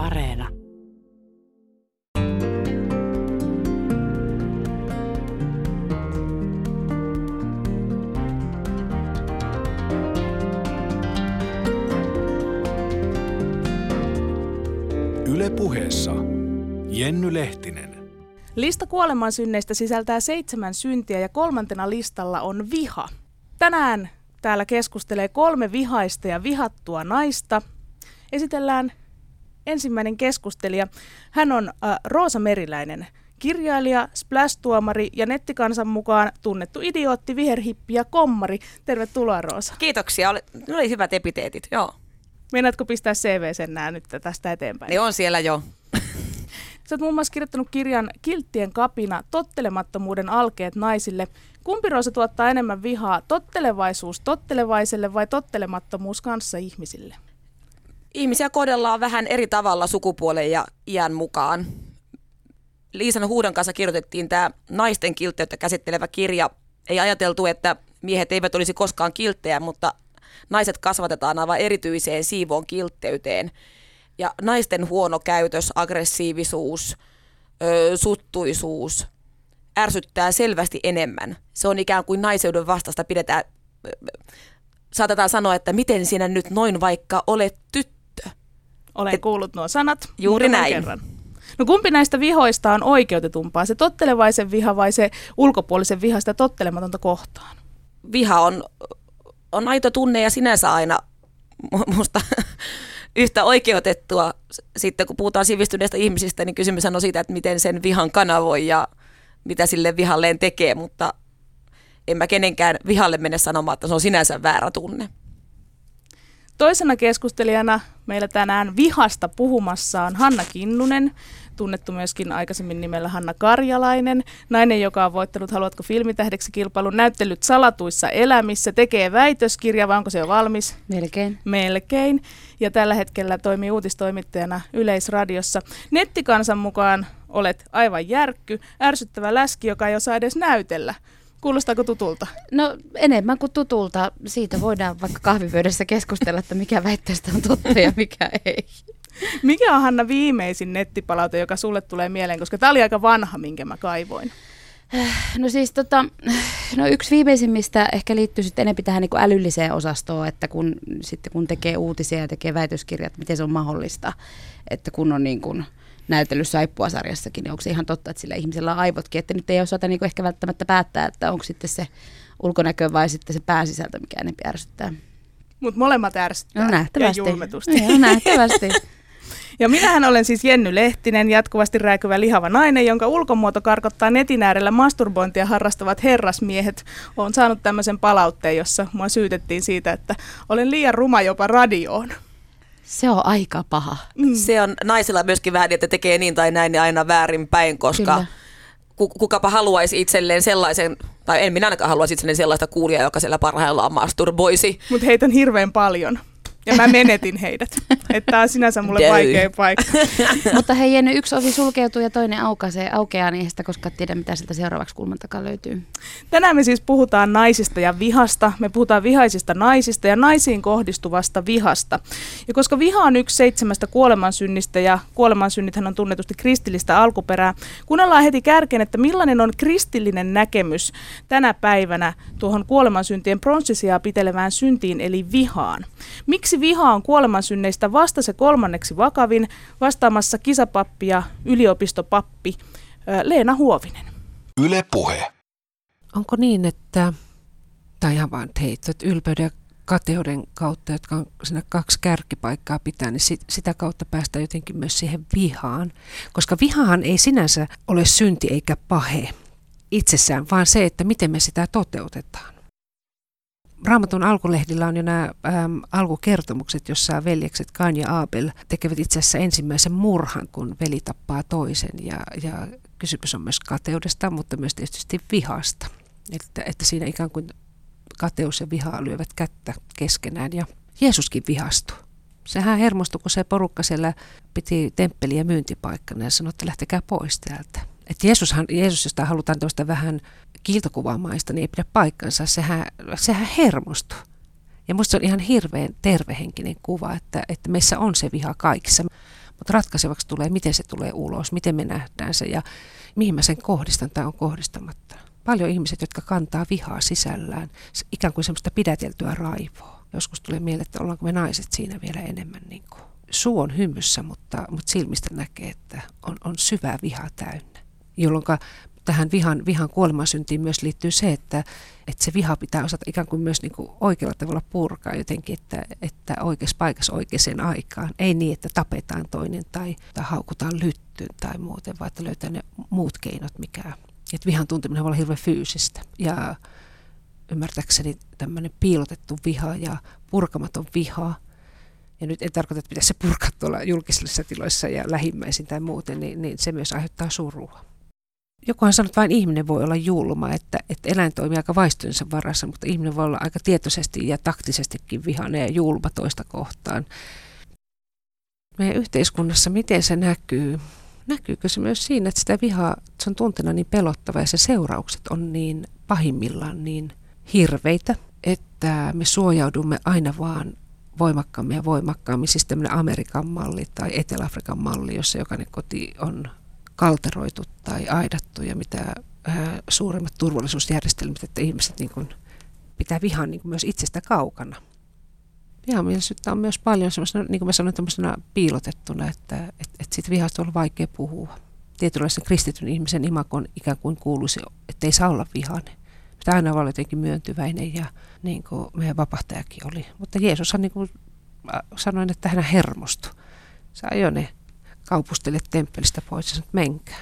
Areena. Yle puheessa Jenny Lehtinen. Lista kuolemansynneistä sisältää seitsemän syntiä ja kolmantena listalla on viha. Tänään täällä keskustelee kolme vihaista ja vihattua naista. Esitellään ensimmäinen keskustelija. Hän on äh, Roosa Meriläinen, kirjailija, splash-tuomari ja nettikansan mukaan tunnettu idiootti, viherhippi ja kommari. Tervetuloa Roosa. Kiitoksia, oli, oli hyvät epiteetit, joo. Meinaatko pistää CV sen nää nyt tästä eteenpäin? Ne on siellä jo. Sä oot muun muassa kirjoittanut kirjan Kilttien kapina, tottelemattomuuden alkeet naisille. Kumpi Roosa tuottaa enemmän vihaa, tottelevaisuus tottelevaiselle vai tottelemattomuus kanssa ihmisille? Ihmisiä kohdellaan vähän eri tavalla sukupuolen ja iän mukaan. Liisan Huudan kanssa kirjoitettiin tämä naisten kiltteyttä käsittelevä kirja. Ei ajateltu, että miehet eivät olisi koskaan kilttejä, mutta naiset kasvatetaan aivan erityiseen siivoon kiltteyteen. Ja naisten huono käytös, aggressiivisuus, ö, suttuisuus ärsyttää selvästi enemmän. Se on ikään kuin naiseuden vastasta pidetään, saatetaan sanoa, että miten sinä nyt noin vaikka olet tyttö. Olen Et, kuullut nuo sanat. Juuri näin. Kerran. No kumpi näistä vihoista on oikeutetumpaa, se tottelevaisen viha vai se ulkopuolisen viha sitä tottelematonta kohtaan? Viha on on aito tunne ja sinänsä aina musta yhtä oikeutettua. Sitten kun puhutaan sivistyneistä ihmisistä, niin kysymys on siitä, että miten sen vihan kanavoi ja mitä sille vihalleen tekee, mutta en mä kenenkään vihalle mene sanomaan, että se on sinänsä väärä tunne. Toisena keskustelijana meillä tänään vihasta puhumassa on Hanna Kinnunen, tunnettu myöskin aikaisemmin nimellä Hanna Karjalainen, nainen, joka on voittanut Haluatko filmitähdeksi kilpailun näyttelyt salatuissa elämissä, tekee väitöskirja, vai onko se jo valmis? Melkein. Melkein. Ja tällä hetkellä toimii uutistoimittajana Yleisradiossa. Nettikansan mukaan olet aivan järkky, ärsyttävä läski, joka ei osaa edes näytellä. Kuulostaako tutulta? No enemmän kuin tutulta. Siitä voidaan vaikka kahvipöydässä keskustella, että mikä väitteestä on totta ja mikä ei. Mikä on Hanna viimeisin nettipalaute, joka sulle tulee mieleen, koska tämä oli aika vanha, minkä mä kaivoin? No siis tota, no yksi viimeisimmistä ehkä liittyy sitten enemmän tähän niin älylliseen osastoon, että kun, sitten kun tekee uutisia ja tekee väitöskirjat, miten se on mahdollista, että kun on niin kuin näytellyt Saippua-sarjassakin, niin onko se ihan totta, että sillä ihmisellä on aivotkin, että nyt ei osata niin ehkä välttämättä päättää, että onko sitten se ulkonäkö vai sitten se pääsisältö, mikä enemmän ärsyttää. Mutta molemmat ärsyttää. No nähtävästi. Ja julmetusti. No, nähtävästi. Ja minähän olen siis Jenny Lehtinen, jatkuvasti rääkyvä lihava nainen, jonka ulkomuoto karkottaa netin äärellä masturbointia harrastavat herrasmiehet. Olen saanut tämmöisen palautteen, jossa mua syytettiin siitä, että olen liian ruma jopa radioon. Se on aika paha. Mm. Se on naisilla myöskin vähän, että tekee niin tai näin niin aina väärinpäin, koska Kyllä. kukapa haluaisi itselleen sellaisen, tai en minä ainakaan haluaisi itselleen sellaista kuulijaa, joka siellä parhaillaan masturboisi. Mutta heitä on hirveän paljon ja mä menetin heidät. Että tämä on sinänsä mulle Döy. vaikea paikka. Mutta hei Jenny, yksi ovi sulkeutuu ja toinen aukaisee, aukeaa, niin sitä koskaan tiedä, mitä sieltä seuraavaksi kulman takaa löytyy. Tänään me siis puhutaan naisista ja vihasta. Me puhutaan vihaisista naisista ja naisiin kohdistuvasta vihasta. Ja koska viha on yksi seitsemästä kuolemansynnistä ja kuolemansynnithän on tunnetusti kristillistä alkuperää, kuunnellaan heti kärkeen, että millainen on kristillinen näkemys tänä päivänä tuohon kuolemansyntien pronssisia pitelevään syntiin eli vihaan. Miksi viha on kuolemansynneistä vasta se kolmanneksi vakavin? Vastaamassa kisapappi ja yliopistopappi Leena Huovinen. Yle Puhe. Onko niin, että, tai ihan vaan heittot, ylpeyden ja kateuden kautta, jotka on siinä kaksi kärkipaikkaa pitää, niin sit, sitä kautta päästään jotenkin myös siihen vihaan. Koska vihahan ei sinänsä ole synti eikä pahe itsessään, vaan se, että miten me sitä toteutetaan. Raamatun alkulehdillä on jo nämä äm, alkukertomukset, jossa veljekset Kain ja Abel tekevät itse asiassa ensimmäisen murhan, kun veli tappaa toisen. Ja, ja kysymys on myös kateudesta, mutta myös tietysti vihasta. Että, että siinä ikään kuin kateus ja viha lyövät kättä keskenään. Ja Jeesuskin vihastui. Sehän hermostui, kun se porukka siellä piti temppeliä myyntipaikkana ja sanoi, että lähtekää pois täältä. Että Jeesushan, Jeesus, josta halutaan tuosta vähän kiiltokuvaamaista, niin ei pidä paikkansa. Sehän, sehän hermostuu. Ja musta se on ihan hirveän tervehenkinen kuva, että, että meissä on se viha kaikissa. Mutta ratkaisevaksi tulee, miten se tulee ulos, miten me nähdään se ja mihin mä sen kohdistan tai on kohdistamatta. Paljon ihmiset, jotka kantaa vihaa sisällään, ikään kuin semmoista pidäteltyä raivoa. Joskus tulee mieleen, että ollaanko me naiset siinä vielä enemmän niin kuin suu on hymyssä, mutta, mutta silmistä näkee, että on, on syvää vihaa täynnä. Jolloin tähän vihan, vihan kuolemansyntiin myös liittyy se, että, että se viha pitää osata ikään kuin myös niin kuin oikealla tavalla purkaa jotenkin, että, että oikeassa paikassa oikeaan aikaan. Ei niin, että tapetaan toinen tai, tai haukutaan lyttyyn tai muuten, vaan että löytää ne muut keinot, mikä... Että vihan tunteminen voi olla hirveän fyysistä. Ja ymmärtääkseni tämmöinen piilotettu viha ja purkamaton viha – ja nyt en tarkoita, että pitäisi se purkaa tuolla julkisissa tiloissa ja lähimmäisin tai muuten, niin, niin se myös aiheuttaa surua. Jokuhan sanoo, että vain ihminen voi olla julma, että, että eläin toimii aika vaistojensa varassa, mutta ihminen voi olla aika tietoisesti ja taktisestikin vihainen ja julma toista kohtaan. Meidän yhteiskunnassa, miten se näkyy? Näkyykö se myös siinä, että sitä vihaa, se on tunteena niin pelottava ja se seuraukset on niin pahimmillaan niin hirveitä, että me suojaudumme aina vaan voimakkaammin ja voimakkaammin, siis tämmöinen Amerikan malli tai Etelä-Afrikan malli, jossa jokainen koti on kalteroitu tai aidattu ja mitä äh, suuremmat turvallisuusjärjestelmät, että ihmiset niin kuin pitää vihan niin kuin myös itsestä kaukana. Vihamielisyyttä on myös paljon semmoisena, niin kuin mä sanoin, tämmöisenä piilotettuna, että, että, että siitä vihasta on vaikea puhua. Tietynlaisen kristityn ihmisen imakon ikään kuin kuuluisi, että ei saa olla vihainen. Pitää aina olla jotenkin myöntyväinen ja niin kuin meidän vapahtajakin oli. Mutta Jeesushan niin kuin sanoi, että hän hermostui. Se ajoi ne kaupustelijat temppelistä pois ja menkää.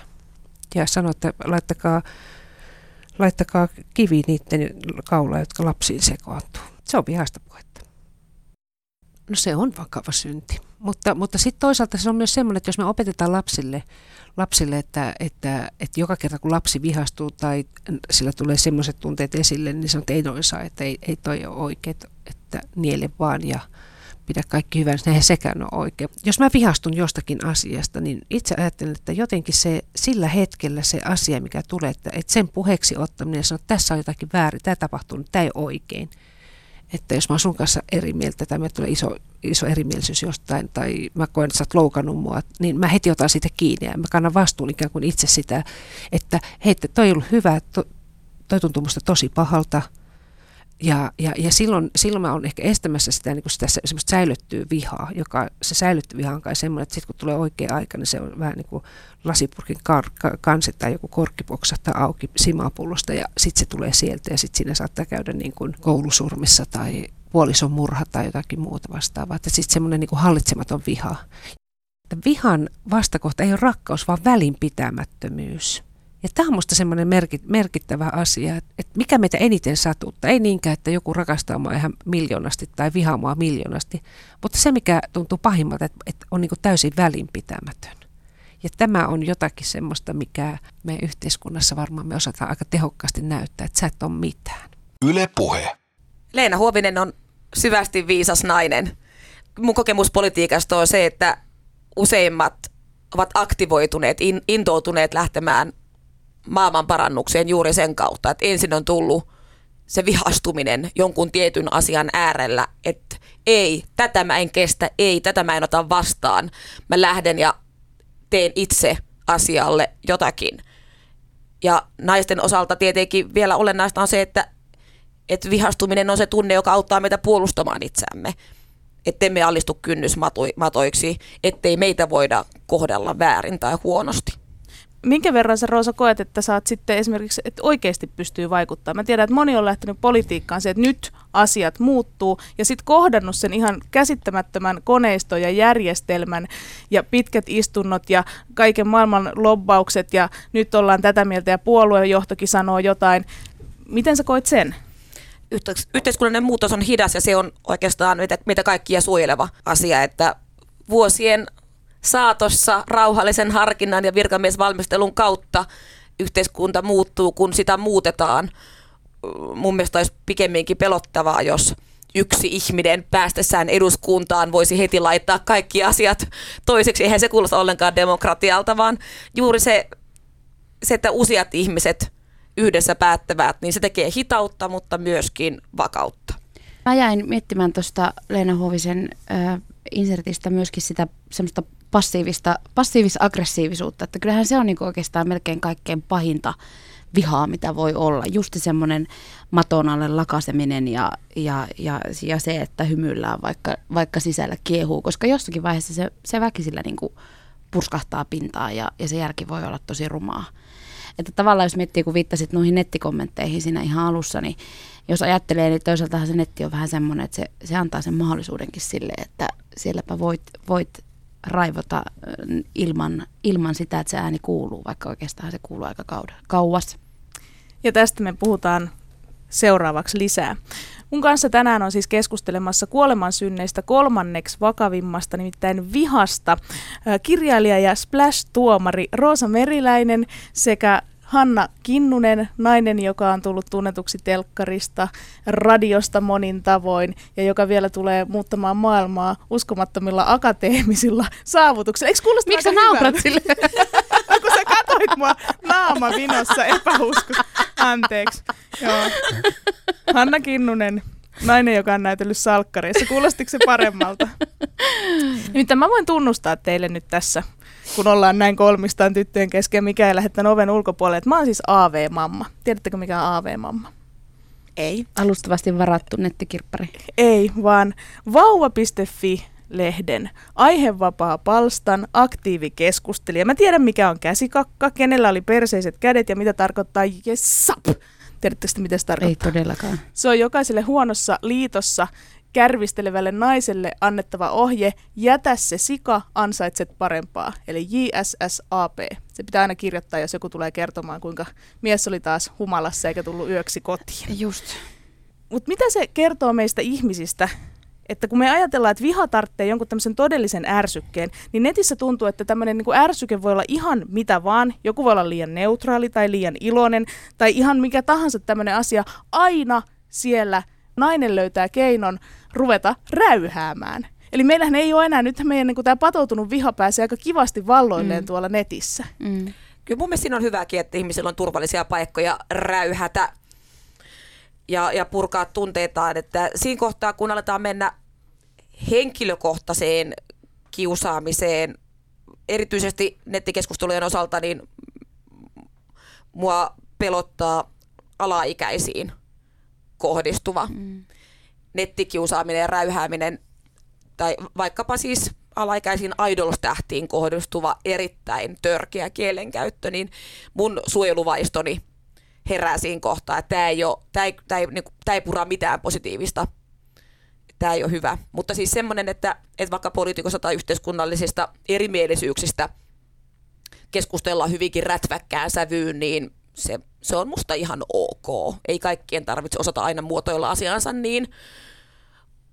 Ja sanoi, että laittakaa, laittakaa kivi niiden kaula, jotka lapsiin sekoantuu. Se on vihasta puhetta. No se on vakava synti. Mutta, mutta sitten toisaalta se on myös semmoinen, että jos me opetetaan lapsille, lapsille että, että, että joka kerta kun lapsi vihastuu tai sillä tulee semmoiset tunteet esille, niin se on, että ei noin saa, että ei, ei toi ole oikein, että niele vaan ja pidä kaikki hyvänä, eihän sekään ole oikein. Jos mä vihastun jostakin asiasta, niin itse ajattelen, että jotenkin se sillä hetkellä se asia, mikä tulee, että, että sen puheeksi ottaminen ja sanoa, että tässä on jotakin väärin, tämä tapahtuu, tämä ei oikein. Että jos mä oon sun kanssa eri mieltä tai meillä tulee iso, iso erimielisyys jostain tai mä koen, että sä oot loukannut mua, niin mä heti otan siitä kiinni ja mä kannan vastuun ikään kuin itse sitä, että hei, toi ei ollut hyvä, to, toi tuntuu musta tosi pahalta – ja, ja, ja silloin, silloin mä olen ehkä estämässä sitä, niin sitä semmoista säilyttyä vihaa, joka se säilytty viha on kai semmoinen, että sitten kun tulee oikea aika, niin se on vähän niin kuin lasipurkin kar, kansi tai joku korkki poksahtaa auki simapullosta ja sitten se tulee sieltä ja sitten siinä saattaa käydä niin kuin koulusurmissa tai puolison murha tai jotakin muuta vastaavaa. Että sitten semmoinen niin kuin hallitsematon viha. Että vihan vastakohta ei ole rakkaus, vaan välinpitämättömyys. Ja tämä on minusta semmoinen merkittävä asia, että mikä meitä eniten satuttaa. Ei niinkään, että joku rakastaa mua ihan miljoonasti tai vihaa mua miljoonasti, mutta se mikä tuntuu pahimmalta, että, että on niin täysin välinpitämätön. Ja tämä on jotakin semmoista, mikä meidän yhteiskunnassa varmaan me osataan aika tehokkaasti näyttää, että sä et ole mitään. Yle Puhe. Leena Huovinen on syvästi viisas nainen. Mun kokemus politiikasta on se, että useimmat ovat aktivoituneet, in, intoutuneet lähtemään maailman parannukseen juuri sen kautta, että ensin on tullut se vihastuminen jonkun tietyn asian äärellä, että ei, tätä mä en kestä, ei, tätä mä en ota vastaan. Mä lähden ja teen itse asialle jotakin. Ja naisten osalta tietenkin vielä olennaista on se, että, että vihastuminen on se tunne, joka auttaa meitä puolustamaan itseämme. Ettei me alistu kynnysmatoiksi, ettei meitä voida kohdella väärin tai huonosti minkä verran sä Roosa koet, että saat sitten esimerkiksi, että oikeasti pystyy vaikuttamaan? Mä tiedän, että moni on lähtenyt politiikkaan se, että nyt asiat muuttuu ja sitten kohdannut sen ihan käsittämättömän koneiston ja järjestelmän ja pitkät istunnot ja kaiken maailman lobbaukset ja nyt ollaan tätä mieltä ja puoluejohtokin sanoo jotain. Miten sä koet sen? Yhteiskunnallinen muutos on hidas ja se on oikeastaan meitä, meitä kaikkia suojeleva asia, että vuosien saatossa rauhallisen harkinnan ja virkamiesvalmistelun kautta yhteiskunta muuttuu, kun sitä muutetaan. Mun mielestä olisi pikemminkin pelottavaa, jos yksi ihminen päästessään eduskuntaan voisi heti laittaa kaikki asiat toiseksi. Eihän se kuulosta ollenkaan demokratialta, vaan juuri se, se että useat ihmiset yhdessä päättävät, niin se tekee hitautta, mutta myöskin vakautta. Mä jäin miettimään tuosta Leena Huovisen insertistä myöskin sitä semmoista passiivista, passiivis-aggressiivisuutta, että kyllähän se on niin oikeastaan melkein kaikkein pahinta vihaa, mitä voi olla. Just semmoinen maton alle lakaseminen ja, ja, ja, ja se, että hymyillään vaikka, vaikka sisällä kiehuu, koska jossakin vaiheessa se, se väkisillä niin purskahtaa pintaan ja, ja se jälki voi olla tosi rumaa. Että tavallaan jos miettii, kun viittasit noihin nettikommentteihin siinä ihan alussa, niin jos ajattelee, niin toisaalta se netti on vähän semmoinen, että se, se antaa sen mahdollisuudenkin sille, että sielläpä voit, voit raivota ilman, ilman sitä, että se ääni kuuluu, vaikka oikeastaan se kuuluu aika kauas. Ja tästä me puhutaan seuraavaksi lisää. Mun kanssa tänään on siis keskustelemassa kuolemansynneistä kolmanneksi vakavimmasta, nimittäin vihasta. Kirjailija ja Splash-tuomari Roosa Meriläinen sekä Hanna Kinnunen, nainen, joka on tullut tunnetuksi telkkarista, radiosta monin tavoin ja joka vielä tulee muuttamaan maailmaa uskomattomilla akateemisilla saavutuksilla. Eikö kuulosta Miksi sä naurat sille? Kun sä katsoit mua naama vinossa epäusko. Anteeksi. Joo. Hanna Kinnunen, nainen, joka on näytellyt salkkareissa. Kuulostiko se paremmalta? Nimittäin mä voin tunnustaa teille nyt tässä kun ollaan näin kolmistaan tyttöjen kesken, mikä ei lähettänyt oven ulkopuolelle. Että mä oon siis AV-mamma. Tiedättekö mikä on AV-mamma? Ei. Alustavasti varattu nettikirppari. Ei, vaan vauva.fi lehden aihevapaa palstan aktiivikeskustelija. Mä tiedän mikä on käsikakka, kenellä oli perseiset kädet ja mitä tarkoittaa jessap. Tiedättekö mitä se tarkoittaa? Ei todellakaan. Se on jokaiselle huonossa liitossa kärvistelevälle naiselle annettava ohje, jätä se sika, ansaitset parempaa, eli JSSAP. Se pitää aina kirjoittaa, jos joku tulee kertomaan, kuinka mies oli taas humalassa eikä tullut yöksi kotiin. Just. Mutta mitä se kertoo meistä ihmisistä, että kun me ajatellaan, että viha tarvitsee jonkun tämmöisen todellisen ärsykkeen, niin netissä tuntuu, että tämmöinen niin ärsyke voi olla ihan mitä vaan. Joku voi olla liian neutraali tai liian iloinen tai ihan mikä tahansa tämmöinen asia. Aina siellä nainen löytää keinon ruveta räyhäämään. Eli meillähän ei ole enää, nyt meidän niin tämä patoutunut viha pääsee aika kivasti valloilleen mm. tuolla netissä. Mm. Kyllä mun mielestä siinä on hyväkin, että ihmisillä on turvallisia paikkoja räyhätä ja, ja purkaa tunteitaan. Että siinä kohtaa, kun aletaan mennä henkilökohtaiseen kiusaamiseen, erityisesti nettikeskustelujen osalta, niin mua pelottaa alaikäisiin kohdistuva mm. nettikiusaaminen ja räyhääminen, tai vaikkapa siis alaikäisiin idolstähtiin kohdistuva erittäin törkeä kielenkäyttö, niin mun suojeluvaistoni herää siinä kohtaa, että tämä ei, ole, tämä ei, tämä ei, niin kuin, tämä ei pura mitään positiivista. Tämä ei ole hyvä. Mutta siis semmoinen, että, että vaikka poliitikosta tai yhteiskunnallisista erimielisyyksistä keskustellaan hyvinkin rätväkkään sävyyn, niin se, se on musta ihan ok. Ei kaikkien tarvitse osata aina muotoilla asiansa niin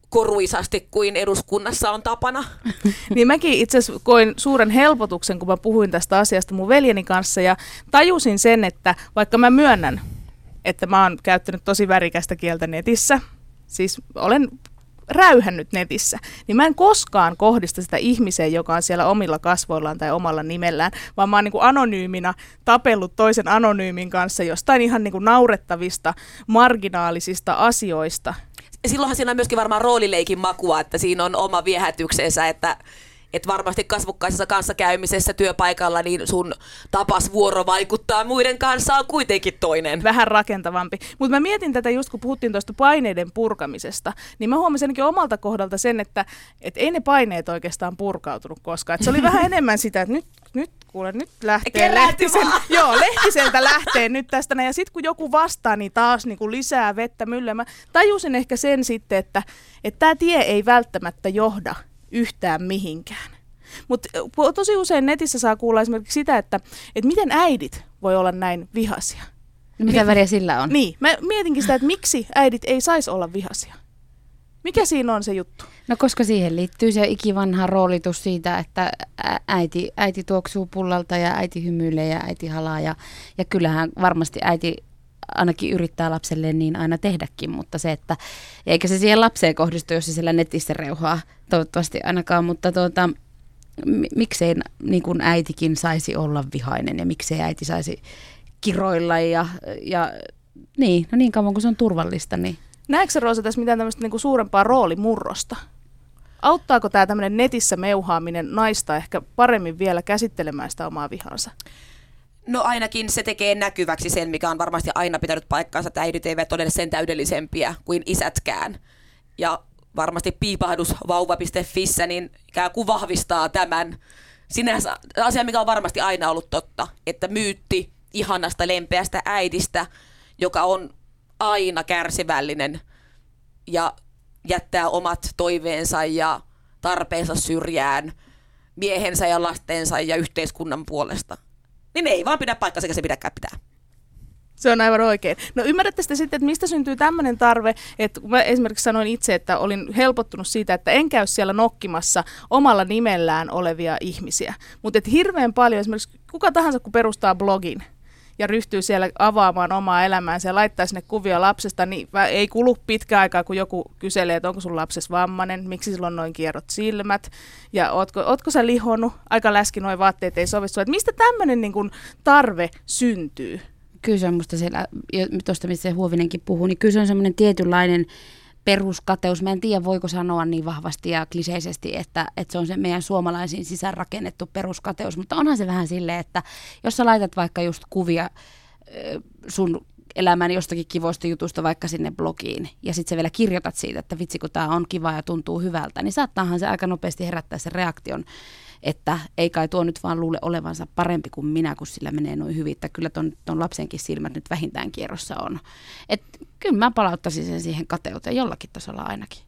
koruisasti kuin eduskunnassa on tapana. niin mäkin itse asiassa koin suuren helpotuksen, kun mä puhuin tästä asiasta mun veljeni kanssa ja tajusin sen, että vaikka mä myönnän, että mä oon käyttänyt tosi värikästä kieltä netissä, siis olen räyhännyt netissä, niin mä en koskaan kohdista sitä ihmiseen, joka on siellä omilla kasvoillaan tai omalla nimellään, vaan mä oon niin kuin anonyymina tapellut toisen anonyymin kanssa jostain ihan niin kuin naurettavista, marginaalisista asioista. Silloinhan siinä on myöskin varmaan roolileikin makua, että siinä on oma viehätyksensä, että että varmasti kasvokkaisessa kanssakäymisessä työpaikalla niin sun tapas vuoro vaikuttaa muiden kanssa on kuitenkin toinen. Vähän rakentavampi. Mutta mä mietin tätä just kun puhuttiin tuosta paineiden purkamisesta, niin mä huomasin ainakin omalta kohdalta sen, että et ei ne paineet oikeastaan purkautunut koskaan. Et se oli vähän enemmän sitä, että nyt, nyt kuule, nyt lähtee Lehtisen, joo, Lehtiseltä lähtee nyt tästä. Ja sitten kun joku vastaa, niin taas niin kuin lisää vettä myllemään. Tajusin ehkä sen sitten, että tämä tie ei välttämättä johda yhtään mihinkään. Mutta tosi usein netissä saa kuulla esimerkiksi sitä, että, että miten äidit voi olla näin vihaisia. No mitä väriä sillä on? Niin, mä mietinkin sitä, että miksi äidit ei saisi olla vihaisia. Mikä siinä on se juttu? No koska siihen liittyy se ikivanha roolitus siitä, että äiti, äiti tuoksuu pullalta ja äiti hymyilee ja äiti halaa. Ja, ja kyllähän varmasti äiti ainakin yrittää lapselle niin aina tehdäkin, mutta se, että eikä se siihen lapseen kohdistu, jos se siellä netissä reuhaa, toivottavasti ainakaan, mutta tuota, miksei niin kuin äitikin saisi olla vihainen ja miksei äiti saisi kiroilla ja, ja niin, no niin kauan kuin se on turvallista. Niin. Näetkö Roosa tässä mitään tämmöistä niin suurempaa roolimurrosta Auttaako tämä tämmöinen netissä meuhaaminen naista ehkä paremmin vielä käsittelemään sitä omaa vihansa? No ainakin se tekee näkyväksi sen, mikä on varmasti aina pitänyt paikkaansa, että äidit eivät ole sen täydellisempiä kuin isätkään. Ja varmasti piipahdus vauva.fissä niin ikään kuin vahvistaa tämän sinänsä asia, mikä on varmasti aina ollut totta, että myytti ihanasta lempeästä äidistä, joka on aina kärsivällinen ja jättää omat toiveensa ja tarpeensa syrjään miehensä ja lastensa ja yhteiskunnan puolesta. Niin ei vaan pidä paikkaa, sekä se pidäkään pitää. Se on aivan oikein. No ymmärrätte sitten, että mistä syntyy tämmöinen tarve, että kun mä esimerkiksi sanoin itse, että olin helpottunut siitä, että en käy siellä nokkimassa omalla nimellään olevia ihmisiä. Mutta hirveän paljon esimerkiksi kuka tahansa, kun perustaa blogin, ja ryhtyy siellä avaamaan omaa elämäänsä ja laittaa sinne kuvia lapsesta, niin ei kulu pitkä aikaa, kun joku kyselee, että onko sun lapses vammainen, miksi sillä on noin kierrot silmät, ja ootko, ootko sä lihonnut, aika läski noin vaatteet ei sovi että mistä tämmöinen niin tarve syntyy? Kyllä se on musta siellä, tuosta missä Huovinenkin puhuu, niin kyllä se on semmoinen tietynlainen peruskateus. Mä en tiedä, voiko sanoa niin vahvasti ja kliseisesti, että, että se on se meidän suomalaisiin sisäänrakennettu peruskateus, mutta onhan se vähän silleen, että jos sä laitat vaikka just kuvia sun elämän jostakin kivoista jutusta vaikka sinne blogiin ja sitten sä vielä kirjoitat siitä, että vitsi kun tämä on kiva ja tuntuu hyvältä, niin saattaahan se aika nopeasti herättää sen reaktion että ei kai tuo nyt vaan luule olevansa parempi kuin minä, kun sillä menee noin hyvin, että kyllä ton, ton lapsenkin silmät nyt vähintään kierrossa on. Et kyllä mä palauttaisin sen siihen kateuteen jollakin tasolla ainakin.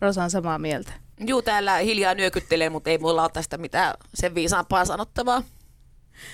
Rosa on samaa mieltä. Juu, täällä hiljaa nyökyttelee, mutta ei mulla ole tästä mitään sen viisaampaa sanottavaa.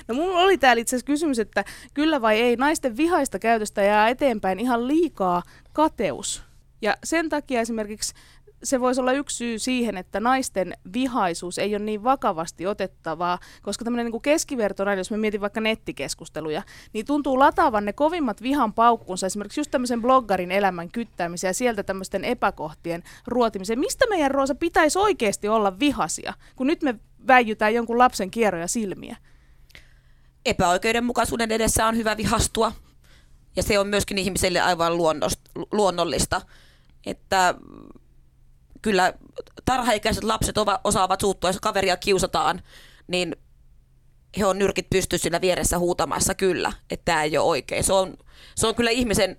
No mulla oli täällä itse asiassa kysymys, että kyllä vai ei, naisten vihaista käytöstä jää eteenpäin ihan liikaa kateus. Ja sen takia esimerkiksi se voisi olla yksi syy siihen, että naisten vihaisuus ei ole niin vakavasti otettavaa, koska tämmöinen niin keskivertonainen, jos me mietin vaikka nettikeskusteluja, niin tuntuu lataavan ne kovimmat vihan paukkunsa, esimerkiksi just tämmöisen bloggarin elämän kyttäämisen ja sieltä tämmöisten epäkohtien ruotimisen. Mistä meidän Roosa pitäisi oikeasti olla vihasia, kun nyt me väijytään jonkun lapsen kierroja silmiä? Epäoikeudenmukaisuuden edessä on hyvä vihastua, ja se on myöskin ihmiselle aivan luonnollista, että kyllä tarhaikäiset lapset osaavat suuttua, jos kaveria kiusataan, niin he on nyrkit pysty sillä vieressä huutamassa kyllä, että tämä ei ole oikein. Se on, se on kyllä ihmisen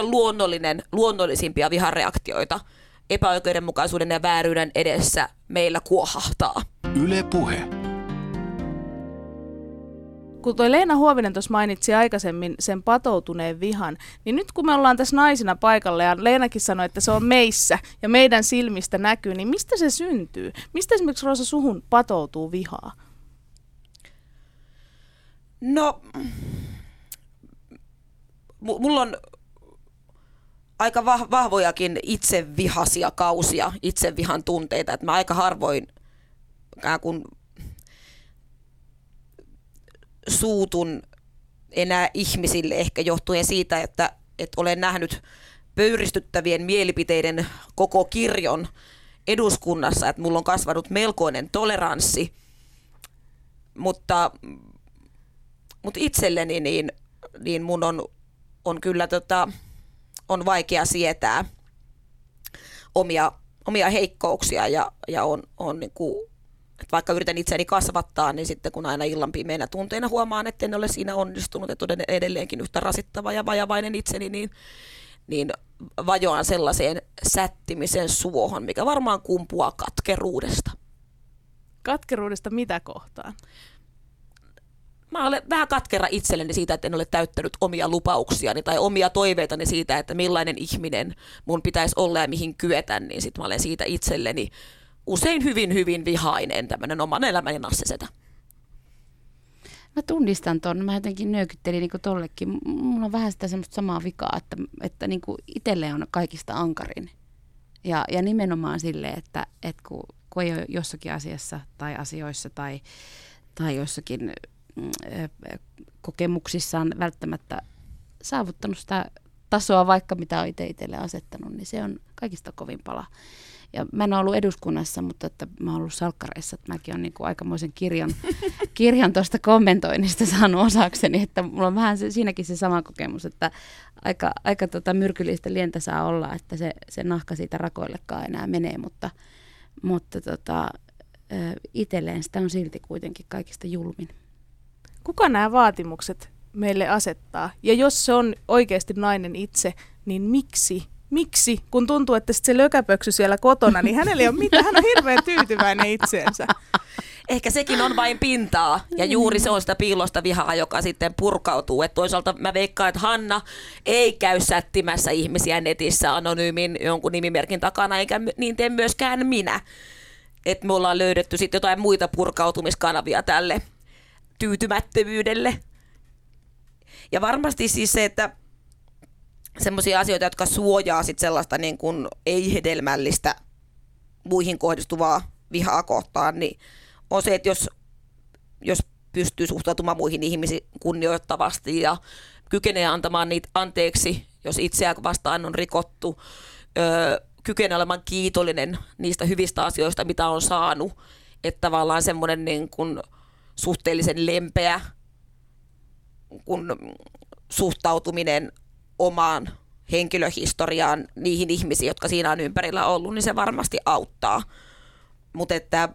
luonnollinen, luonnollisimpia vihareaktioita epäoikeudenmukaisuuden ja vääryyden edessä meillä kuohahtaa. Yle Puhe kun toi Leena Huovinen tuossa mainitsi aikaisemmin sen patoutuneen vihan, niin nyt kun me ollaan tässä naisina paikalla ja Leenakin sanoi, että se on meissä ja meidän silmistä näkyy, niin mistä se syntyy? Mistä esimerkiksi Rosa suhun patoutuu vihaa? No, mulla on aika vahvojakin itsevihasia kausia, itsevihan tunteita, että mä aika harvoin kun suutun enää ihmisille ehkä johtuen siitä, että, että olen nähnyt pöyristyttävien mielipiteiden koko kirjon eduskunnassa, että mulla on kasvanut melkoinen toleranssi, mutta, mutta itselleni niin, niin mun on, on kyllä tota, on vaikea sietää omia, omia heikkouksia ja, ja on, on niin kuin vaikka yritän itseäni kasvattaa, niin sitten kun aina illan pimeinä tunteina huomaan, että en ole siinä onnistunut, että olen edelleenkin yhtä rasittava ja vajavainen itseni, niin, niin vajoan sellaiseen sättimisen suohon, mikä varmaan kumpuaa katkeruudesta. Katkeruudesta mitä kohtaan? Mä olen vähän katkera itselleni siitä, että en ole täyttänyt omia lupauksiani tai omia toiveitani siitä, että millainen ihminen mun pitäisi olla ja mihin kyetä, niin sitten mä olen siitä itselleni usein hyvin, hyvin vihainen tämmöinen oman elämäni nassisetä. Mä tunnistan ton. Mä jotenkin nyökyttelin niin tollekin. Mulla on vähän sitä semmoista samaa vikaa, että, että niin itselle on kaikista ankarin. Ja, ja nimenomaan sille, että, että kun, kun ei ole jossakin asiassa tai asioissa tai, tai jossakin mm, kokemuksissaan välttämättä saavuttanut sitä tasoa, vaikka mitä on itse itselle asettanut, niin se on kaikista kovin pala. Ja mä en ole ollut eduskunnassa, mutta että mä oon ollut salkkareissa, että mäkin olen niin kuin aikamoisen kirjan, kirjan tuosta kommentoinnista saanut osakseni, että mulla on vähän se, siinäkin se sama kokemus, että aika, aika tota myrkyllistä lientä saa olla, että se, se nahka siitä rakoillekaan enää menee, mutta, mutta tota, itselleen sitä on silti kuitenkin kaikista julmin. Kuka nämä vaatimukset meille asettaa? Ja jos se on oikeasti nainen itse, niin miksi? Miksi? Kun tuntuu, että sit se lökäpöksy siellä kotona, niin hänellä ei ole mitään. Hän on hirveän tyytyväinen itseensä. Ehkä sekin on vain pintaa ja juuri se on sitä piilosta vihaa, joka sitten purkautuu. Et toisaalta mä veikkaan, että Hanna ei käy sättimässä ihmisiä netissä anonyymin jonkun nimimerkin takana, eikä niin tee myöskään minä. Että me ollaan löydetty sitten jotain muita purkautumiskanavia tälle tyytymättömyydelle. Ja varmasti siis se, että semmoisia asioita, jotka suojaa sit sellaista niin kuin ei-hedelmällistä muihin kohdistuvaa vihaa kohtaan, niin on se, että jos, jos pystyy suhtautumaan muihin ihmisiin kunnioittavasti ja kykenee antamaan niitä anteeksi, jos itseä vastaan on rikottu, öö, kykenee olemaan kiitollinen niistä hyvistä asioista, mitä on saanut, että tavallaan semmoinen niin kuin suhteellisen lempeä kun suhtautuminen omaan henkilöhistoriaan niihin ihmisiin, jotka siinä on ympärillä ollut, niin se varmasti auttaa. Mutta että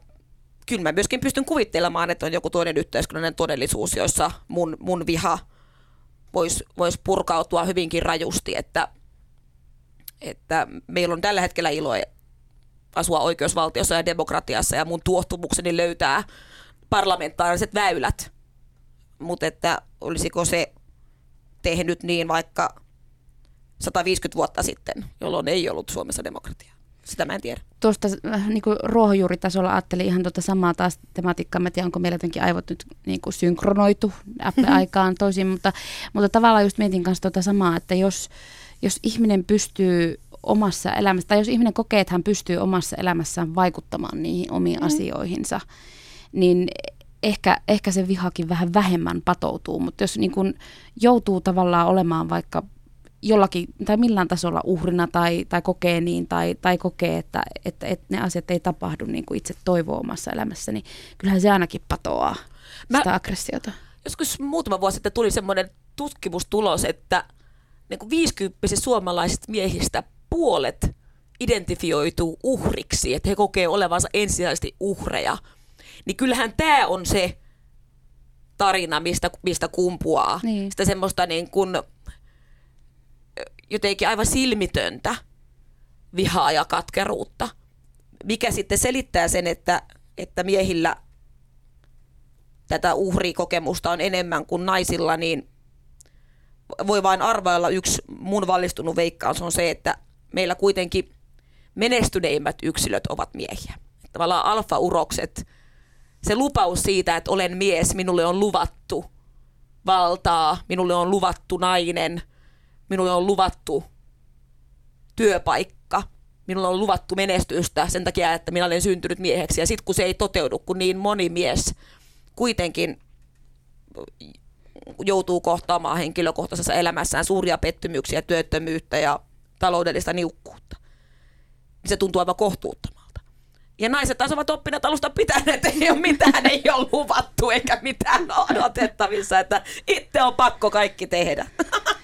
kyllä mä myöskin pystyn kuvittelemaan, että on joku toinen yhteiskunnallinen todellisuus, jossa mun, mun viha voisi vois purkautua hyvinkin rajusti, että, että meillä on tällä hetkellä ilo asua oikeusvaltiossa ja demokratiassa ja mun tuottumukseni löytää parlamentaariset väylät. Mutta että olisiko se tehnyt niin vaikka 150 vuotta sitten, jolloin ei ollut Suomessa demokratiaa. Sitä mä en tiedä. Tuosta äh, niin kuin ruohonjuuritasolla ajattelin ihan tuota samaa taas tematiikkaa. Mä tiedän, onko meillä jotenkin aivot nyt niin kuin synkronoitu Apple-aikaan toisin, mutta, mutta tavallaan just mietin kanssa tuota samaa, että jos, jos ihminen pystyy omassa elämässä, tai jos ihminen kokee, että hän pystyy omassa elämässään vaikuttamaan niihin omiin mm. asioihinsa, niin ehkä, ehkä se vihakin vähän vähemmän patoutuu, mutta jos niin kun joutuu tavallaan olemaan vaikka jollakin tai millään tasolla uhrina tai, tai kokee niin tai, tai kokee, että, että, että ne asiat ei tapahdu niin kuin itse toivoo omassa elämässä, niin kyllähän se ainakin patoaa Mä, sitä aggressiota. Joskus muutama vuosi sitten tuli semmoinen tutkimustulos, että niin kuin 50 suomalaisista miehistä puolet identifioituu uhriksi, että he kokee olevansa ensisijaisesti uhreja. Niin kyllähän tämä on se tarina, mistä, mistä kumpuaa. Niin. Sitä semmoista niin kuin, jotenkin aivan silmitöntä vihaa ja katkeruutta, mikä sitten selittää sen, että, että miehillä tätä uhrikokemusta on enemmän kuin naisilla, niin voi vain arvailla yksi mun valistunut veikkaus on se, että meillä kuitenkin menestyneimmät yksilöt ovat miehiä. Tavallaan alfa-urokset, se lupaus siitä, että olen mies, minulle on luvattu valtaa, minulle on luvattu nainen – minulle on luvattu työpaikka, minulle on luvattu menestystä sen takia, että minä olen syntynyt mieheksi. Ja sitten kun se ei toteudu, kun niin moni mies kuitenkin joutuu kohtaamaan henkilökohtaisessa elämässään suuria pettymyksiä, työttömyyttä ja taloudellista niukkuutta. Se tuntuu aivan kohtuuttomalta. Ja naiset taas ovat oppineet alusta pitäneet, että ei ole mitään, ei ole luvattu eikä mitään odotettavissa, että itse on pakko kaikki tehdä.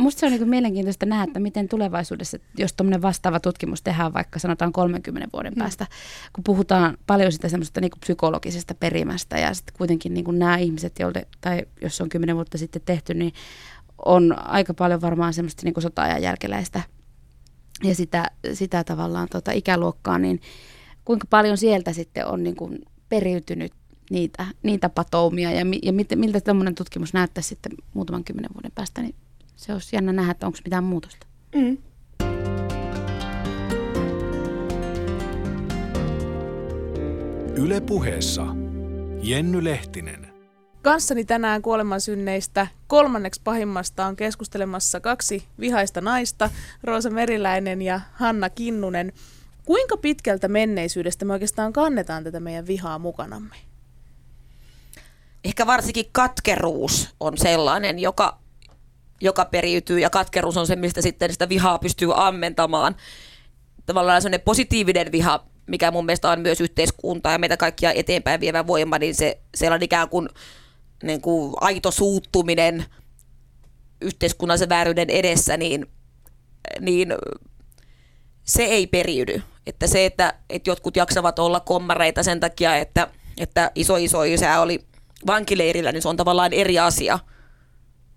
Musta se on niin mielenkiintoista nähdä, että miten tulevaisuudessa, jos tuommoinen vastaava tutkimus tehdään vaikka sanotaan 30 vuoden mm. päästä, kun puhutaan paljon sitä semmoista niin psykologisesta perimästä ja sitten kuitenkin niin nämä ihmiset, joille, tai jos se on 10 vuotta sitten tehty, niin on aika paljon varmaan semmoista niin sota-ajan jälkeläistä ja sitä, sitä tavallaan tota ikäluokkaa, niin kuinka paljon sieltä sitten on niin kuin periytynyt niitä, niitä patoumia ja, ja miltä tämmöinen tutkimus näyttää sitten muutaman kymmenen vuoden päästä, niin se olisi jännä nähdä, että onko mitään muutosta. Mm. Yle puheessa Jenny Lehtinen. Kanssani tänään kuolemansynneistä kolmanneksi pahimmasta on keskustelemassa kaksi vihaista naista, Roosa Meriläinen ja Hanna Kinnunen. Kuinka pitkältä menneisyydestä me oikeastaan kannetaan tätä meidän vihaa mukanamme? Ehkä varsinkin katkeruus on sellainen, joka joka periytyy ja katkeruus on se, mistä sitten sitä vihaa pystyy ammentamaan. Tavallaan sellainen positiivinen viha, mikä mun mielestä on myös yhteiskuntaa ja meitä kaikkia eteenpäin vievä voima, niin se sellainen ikään kuin, niin kuin aito suuttuminen yhteiskunnallisen vääryyden edessä, niin, niin se ei periydy. Että se, että, että jotkut jaksavat olla kommareita sen takia, että, että iso iso isä oli vankileirillä, niin se on tavallaan eri asia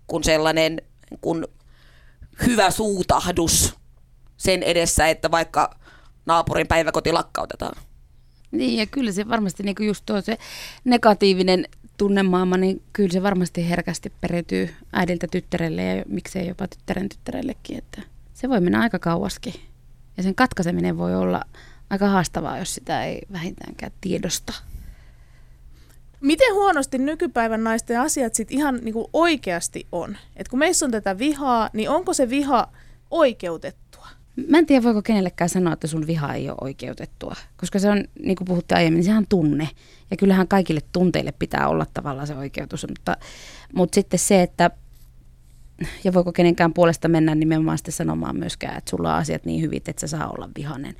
kuin sellainen kuin hyvä suutahdus sen edessä, että vaikka naapurin päiväkoti lakkautetaan. Niin, ja kyllä se varmasti niin kuin just tuo se negatiivinen tunnemaailma, niin kyllä se varmasti herkästi periytyy äidiltä tyttärelle ja miksei jopa tyttären tyttärellekin, että se voi mennä aika kauaskin. Ja sen katkaiseminen voi olla aika haastavaa, jos sitä ei vähintäänkään tiedosta. Miten huonosti nykypäivän naisten asiat sitten ihan niinku oikeasti on? Et kun meissä on tätä vihaa, niin onko se viha oikeutettua? Mä en tiedä, voiko kenellekään sanoa, että sun viha ei ole oikeutettua. Koska se on, niin kuin puhuttiin aiemmin, niin sehän on tunne. Ja kyllähän kaikille tunteille pitää olla tavallaan se oikeutus. Mutta, mutta sitten se, että ja voiko kenenkään puolesta mennä nimenomaan sitten sanomaan myöskään, että sulla on asiat niin hyvin, että sä saa olla vihanen.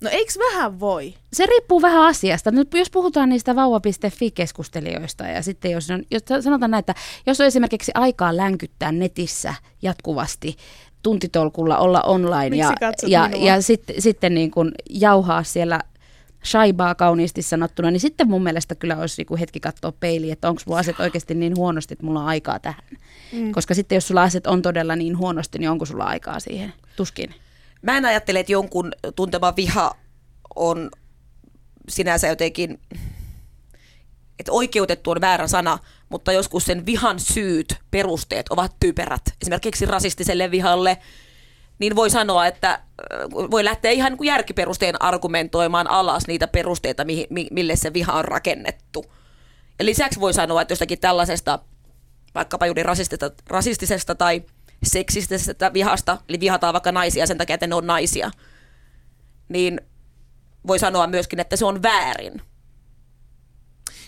No eikö vähän voi? Se riippuu vähän asiasta. Nyt jos puhutaan niistä vauva.fi-keskustelijoista ja sitten jos, on, jos sanotaan näin, että jos on esimerkiksi aikaa länkyttää netissä jatkuvasti tuntitolkulla olla online ja, ja, ja sitten, sitten niin kuin jauhaa siellä shaibaa kauniisti sanottuna, niin sitten mun mielestä kyllä olisi niin kuin hetki katsoa peiliin, että onko mulla asiat oikeasti niin huonosti, että mulla on aikaa tähän. Mm. Koska sitten jos sulla asiat on todella niin huonosti, niin onko sulla aikaa siihen? Tuskin. Mä en ajattele, että jonkun tuntema viha on sinänsä jotenkin, että oikeutettu on väärä sana, mutta joskus sen vihan syyt, perusteet ovat typerät. Esimerkiksi rasistiselle vihalle, niin voi sanoa, että voi lähteä ihan niin kuin järkiperusteen argumentoimaan alas niitä perusteita, mille se viha on rakennettu. Ja lisäksi voi sanoa, että jostakin tällaisesta, vaikkapa juuri rasistisesta, rasistisesta tai seksistisestä vihasta, eli vihataan vaikka naisia sen takia, että ne on naisia, niin voi sanoa myöskin, että se on väärin.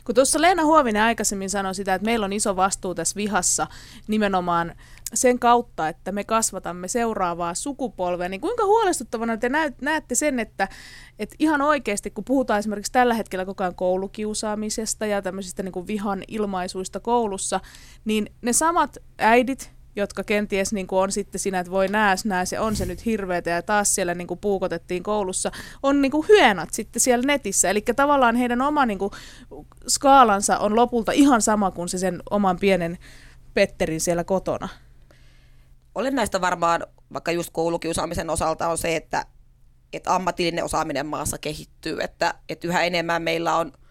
Kun tuossa Leena Huovinen aikaisemmin sanoi sitä, että meillä on iso vastuu tässä vihassa nimenomaan sen kautta, että me kasvatamme seuraavaa sukupolvea, niin kuinka huolestuttavana te näette sen, että, että ihan oikeasti, kun puhutaan esimerkiksi tällä hetkellä koko ajan koulukiusaamisesta ja tämmöisistä niin kuin vihan ilmaisuista koulussa, niin ne samat äidit, jotka kenties niin kuin on sitten siinä, että voi nääs, nääs ja on se nyt hirveätä ja taas siellä niin kuin puukotettiin koulussa, on niin kuin hyönat sitten siellä netissä. Eli tavallaan heidän oma niin kuin skaalansa on lopulta ihan sama kuin se sen oman pienen Petterin siellä kotona. Olennaista varmaan vaikka just koulukiusaamisen osalta on se, että, että ammatillinen osaaminen maassa kehittyy, että, että yhä enemmän meillä on –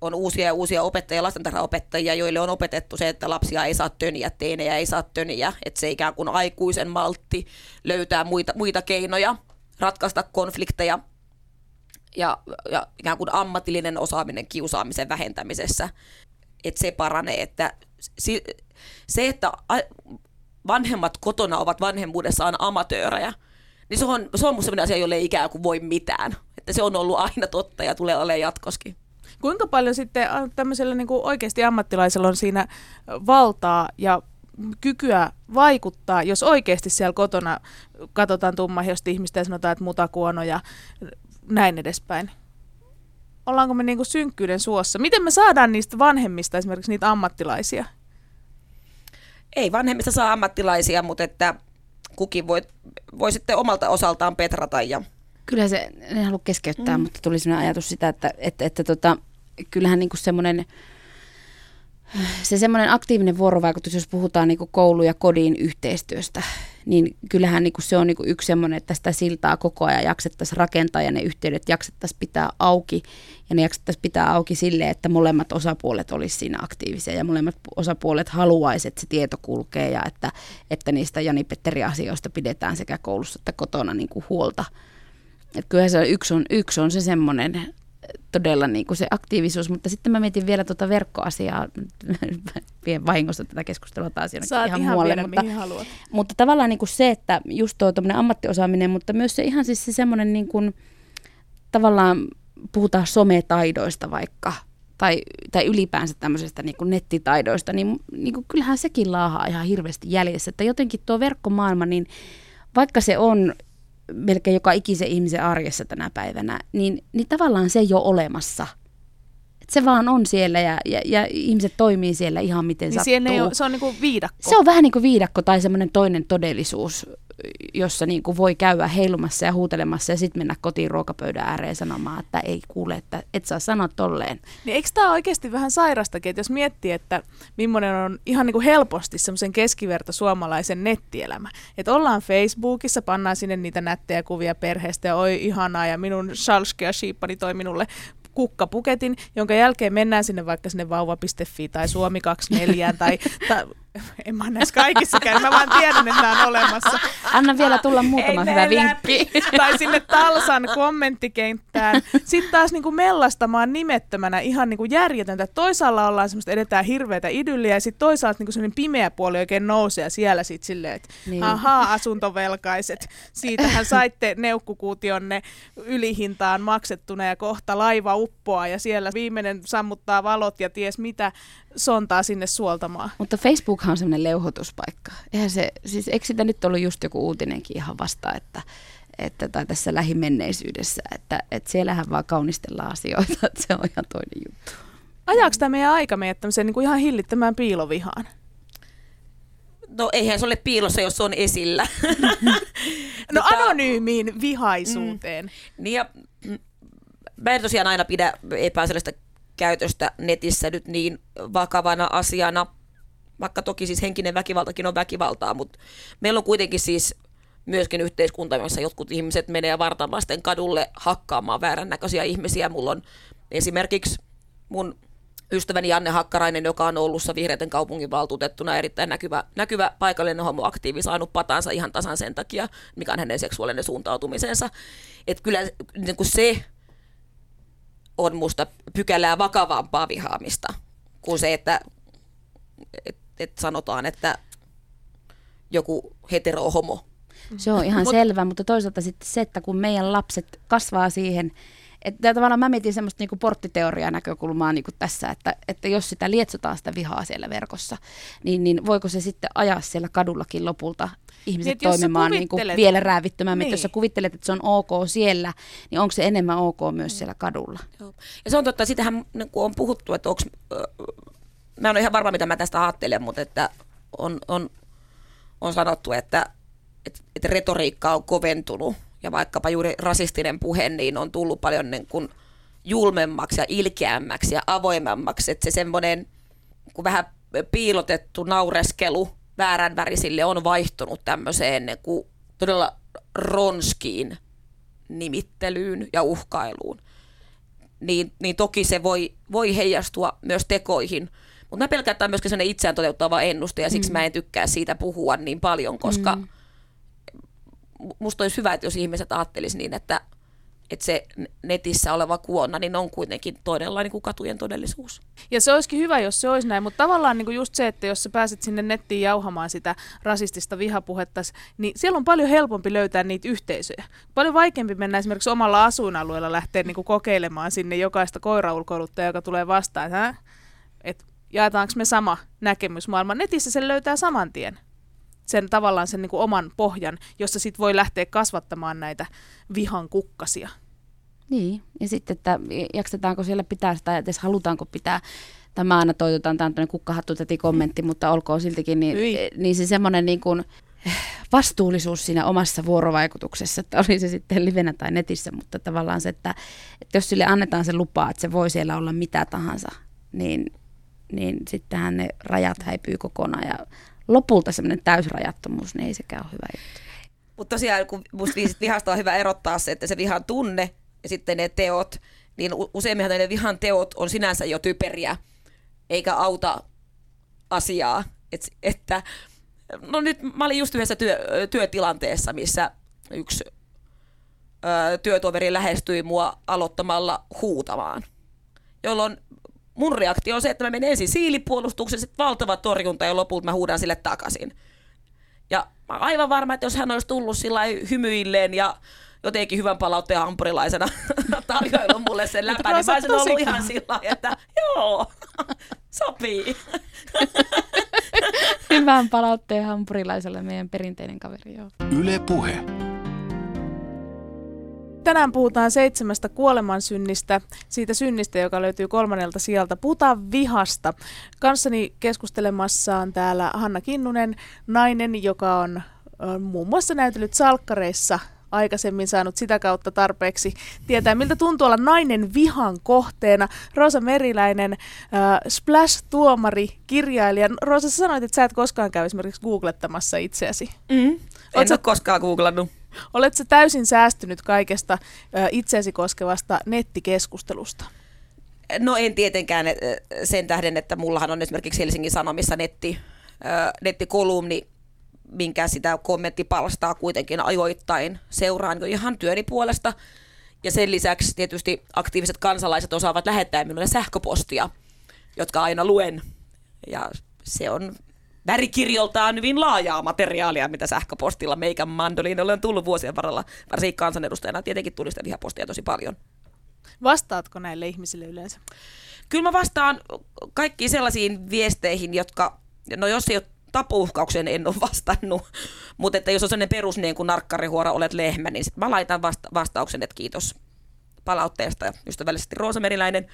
on uusia ja uusia opettajia, lastentarhaopettajia, joille on opetettu se, että lapsia ei saa töniä, teinejä ei saa töniä, että se ikään kuin aikuisen maltti löytää muita, muita keinoja ratkaista konflikteja ja, ja ikään kuin ammatillinen osaaminen kiusaamisen vähentämisessä, että se paranee, että se, että vanhemmat kotona ovat vanhemmuudessaan amatöörejä, niin se on, se on sellainen asia, jolle ei ikään kuin voi mitään. Että se on ollut aina totta ja tulee olemaan jatkoskin. Kuinka paljon sitten äh, tämmöisellä niin kuin oikeasti ammattilaisella on siinä valtaa ja kykyä vaikuttaa, jos oikeasti siellä kotona katsotaan tummahjosta ihmistä ja sanotaan, että mutakuono ja näin edespäin? Ollaanko me niin kuin synkkyyden suossa? Miten me saadaan niistä vanhemmista esimerkiksi niitä ammattilaisia? Ei vanhemmista saa ammattilaisia, mutta että kukin voi, voi sitten omalta osaltaan petrata ja Kyllä se, en halua keskeyttää, mm. mutta tuli sellainen ajatus sitä, että, että, että tota, kyllähän niin semmoinen se semmoinen aktiivinen vuorovaikutus, jos puhutaan niin koulu- ja kodin yhteistyöstä, niin kyllähän niin se on niin yksi semmoinen, että sitä siltaa koko ajan jaksettaisiin rakentaa ja ne yhteydet jaksettaisiin pitää auki. Ja ne jaksettaisiin pitää auki silleen, että molemmat osapuolet olisi siinä aktiivisia ja molemmat osapuolet haluaisivat, että se tieto kulkee ja että, että niistä Jani-Petteri-asioista pidetään sekä koulussa että kotona niin kuin huolta. Että kyllä se yksi on, yksi on se semmoinen todella niin kuin se aktiivisuus, mutta sitten mä mietin vielä tuota verkkoasiaa, vien vahingossa tätä keskustelua taas Saat ihan, ihan muualle, mutta, haluat. mutta tavallaan niin kuin se, että just tuo ammattiosaaminen, mutta myös se ihan siis se semmoinen niin kuin, tavallaan puhutaan sometaidoista vaikka, tai, tai ylipäänsä tämmöisestä niin kuin nettitaidoista, niin, niin kuin kyllähän sekin laahaa ihan hirveästi jäljessä, että jotenkin tuo verkkomaailma, niin vaikka se on melkein joka ikisen ihmisen arjessa tänä päivänä, niin, niin tavallaan se ei ole olemassa. Et se vaan on siellä ja, ja, ja ihmiset toimii siellä ihan miten niin sattuu. Ei ole, se on niin kuin viidakko. Se on vähän niin kuin viidakko tai semmoinen toinen todellisuus. Jossa niin kuin voi käydä heilumassa ja huutelemassa ja sitten mennä kotiin ruokapöydän ääreen sanomaan, että ei kuule, että et saa sanoa tolleen. Niin eikö tämä oikeasti vähän sairastakin, että jos miettii, että millainen on ihan niin kuin helposti semmoisen keskiverto suomalaisen nettielämä. Että ollaan Facebookissa, pannaan sinne niitä nättejä kuvia perheestä ja oi ihanaa ja minun Shalskea Sheepani toi minulle kukkapuketin, jonka jälkeen mennään sinne vaikka sinne vauva.fi tai Suomi 24 tai, tai en mä näissä kaikissa käy, mä vaan tiedän, että nämä on olemassa. Anna vielä tulla muutama Ei hyvä vinkki. tai sinne Talsan kommenttikenttään. Sitten taas niin kuin mellastamaan nimettömänä ihan niin kuin järjetöntä. Toisaalla ollaan semmoista, edetään hirveätä idylliä ja sitten toisaalta niin kuin semmoinen pimeä puoli oikein nousee ja siellä sitten silleen, että Niin. niin. ahaa asuntovelkaiset, siitähän saitte neukkukuutionne ylihintaan maksettuna ja kohta laiva uppoaa ja siellä viimeinen sammuttaa valot ja ties mitä sontaa sinne suoltamaan. Mutta Facebookhan on semmoinen leuhotuspaikka. Eihän se, siis eikö sitä nyt ollut just joku uutinenkin ihan vasta, että, että tai tässä lähimenneisyydessä, että, että siellähän vaan kaunistellaan asioita, että se on ihan toinen juttu. Ajaako tämä meidän aika meidät tämmöiseen niin kuin ihan hillittämään piilovihaan? No eihän se ole piilossa, jos se on esillä. No Tota- anonyymiin vihaisuuteen. Niin ja mm, mä en tosiaan aina pidä epäasiallista käytöstä netissä nyt niin vakavana asiana, vaikka toki siis henkinen väkivaltakin on väkivaltaa, mutta meillä on kuitenkin siis myöskin yhteiskunta, jossa jotkut ihmiset menee vartavasten kadulle hakkaamaan väärännäköisiä ihmisiä. Mulla on esimerkiksi mun ystäväni Janne Hakkarainen, joka on Oulussa vihreiden kaupunginvaltuutettuna erittäin näkyvä, näkyvä paikallinen homoaktiivi, saanut patansa ihan tasan sen takia, mikä on hänen seksuaalinen suuntautumisensa. Että kyllä niin kuin se on musta pykälää vakavampaa vihaamista kuin se, että et, et sanotaan, että joku hetero homo. Se on ihan Mut- selvä, mutta toisaalta sitten se, että kun meidän lapset kasvaa siihen, että tavallaan mä mietin semmoista niinku porttiteoriaa näkökulmaa niinku tässä, että, että jos sitä lietsotaan sitä vihaa siellä verkossa, niin, niin voiko se sitten ajaa siellä kadullakin lopulta ihmiset Niin, toimimaan niinku vielä räävittömämmin. Niin. Niin. Jos sä kuvittelet, että se on ok siellä, niin onko se enemmän ok myös siellä kadulla? Joo. Ja se on totta, sitähän niin on puhuttu, että onko, mä en ole ihan varma, mitä mä tästä ajattelen, mutta että on, on, on sanottu, että, että, että retoriikka on koventunut ja vaikkapa juuri rasistinen puhe, niin on tullut paljon niin kuin julmemmaksi ja ilkeämmäksi ja avoimemmaksi, että se semmoinen kun vähän piilotettu naureskelu väärän värisille on vaihtunut tämmöiseen niin kuin todella ronskiin nimittelyyn ja uhkailuun niin, niin toki se voi, voi heijastua myös tekoihin. Mutta mä pelkään, että tämä on myöskin sellainen itseään toteuttava ennuste, ja siksi mm. mä en tykkää siitä puhua niin paljon, koska mm. Musta olisi hyvä, että jos ihmiset ajattelisi niin, että, että se netissä oleva kuonna niin on kuitenkin todenlainen kuin katujen todellisuus. Ja se olisikin hyvä, jos se olisi näin, mutta tavallaan niin kuin just se, että jos sä pääset sinne nettiin jauhamaan sitä rasistista vihapuhetta, niin siellä on paljon helpompi löytää niitä yhteisöjä. Paljon vaikeampi mennä esimerkiksi omalla asuinalueella lähteä niin kuin kokeilemaan sinne jokaista koiraulkoiluttajaa, joka tulee vastaan, että, että jaetaanko me sama näkemys maailman. Netissä sen löytää saman tien. Sen tavallaan sen niin kuin oman pohjan, jossa sit voi lähteä kasvattamaan näitä vihan kukkasia. Niin, ja sitten, että jaksetaanko siellä pitää sitä, ja edes halutaanko pitää, tämä aina toitotaan, tämä on tämmöinen kukkahattu kommentti, mutta olkoon siltikin, niin, Hyi. niin se semmoinen niin kuin vastuullisuus siinä omassa vuorovaikutuksessa, että oli se sitten livenä tai netissä, mutta tavallaan se, että, että jos sille annetaan se lupa, että se voi siellä olla mitä tahansa, niin, niin sittenhän ne rajat häipyy kokonaan ja lopulta semmoinen täysrajattomuus, niin ei sekään ole hyvä juttu. Mutta tosiaan, kun musta vihasta on hyvä erottaa se, että se vihan tunne ja sitten ne teot, niin u- useimminhan ne vihan teot on sinänsä jo typeriä, eikä auta asiaa. Et, että, no nyt mä olin just yhdessä työ, työtilanteessa, missä yksi ö, työtoveri lähestyi mua aloittamalla huutamaan, jolloin mun reaktio on se, että mä menen ensin siilipuolustuksen, sitten valtava torjunta ja lopulta mä huudan sille takaisin. Ja mä oon aivan varma, että jos hän olisi tullut sillä hymyilleen ja jotenkin hyvän palautteen hampurilaisena tarjoillut mulle sen läpä, niin mä olisin ollut kiva. ihan sillä lailla, että joo, sopii. Hyvän palautteen hampurilaiselle meidän perinteinen kaveri, joo. Yle Puhe. Tänään puhutaan seitsemästä kuolemansynnistä, siitä synnistä, joka löytyy kolmannelta sieltä. Puhutaan vihasta. Kanssani keskustelemassa on täällä Hanna Kinnunen, nainen, joka on muun muassa näytellyt salkkareissa aikaisemmin saanut sitä kautta tarpeeksi tietää, miltä tuntuu olla nainen vihan kohteena. Rosa Meriläinen, äh, Splash-tuomari, kirjailija. Rosa, sä sanoit, että sä et koskaan käy esimerkiksi googlettamassa itseäsi. Mm. En Oot sä- ole koskaan googlannut. Oletko täysin säästynyt kaikesta itseäsi koskevasta nettikeskustelusta? No en tietenkään sen tähden, että mullahan on esimerkiksi Helsingin Sanomissa netti, nettikolumni, minkä sitä kommenttipalstaa kuitenkin ajoittain seuraan jo ihan työni puolesta. Ja sen lisäksi tietysti aktiiviset kansalaiset osaavat lähettää minulle sähköpostia, jotka aina luen. Ja se on värikirjoltaan hyvin laajaa materiaalia, mitä sähköpostilla meikän mandoliinille on tullut vuosien varrella. Varsinkin kansanedustajana tietenkin tuli sitä vihapostia tosi paljon. Vastaatko näille ihmisille yleensä? Kyllä mä vastaan kaikkiin sellaisiin viesteihin, jotka, no jos ei ole tapuuhkauksen, en ole vastannut, mutta että jos on sellainen perus niin kuin narkkarihuora, olet lehmä, niin sit mä laitan vasta- vastauksen, että kiitos palautteesta ystävällisesti Roosa Meriläinen.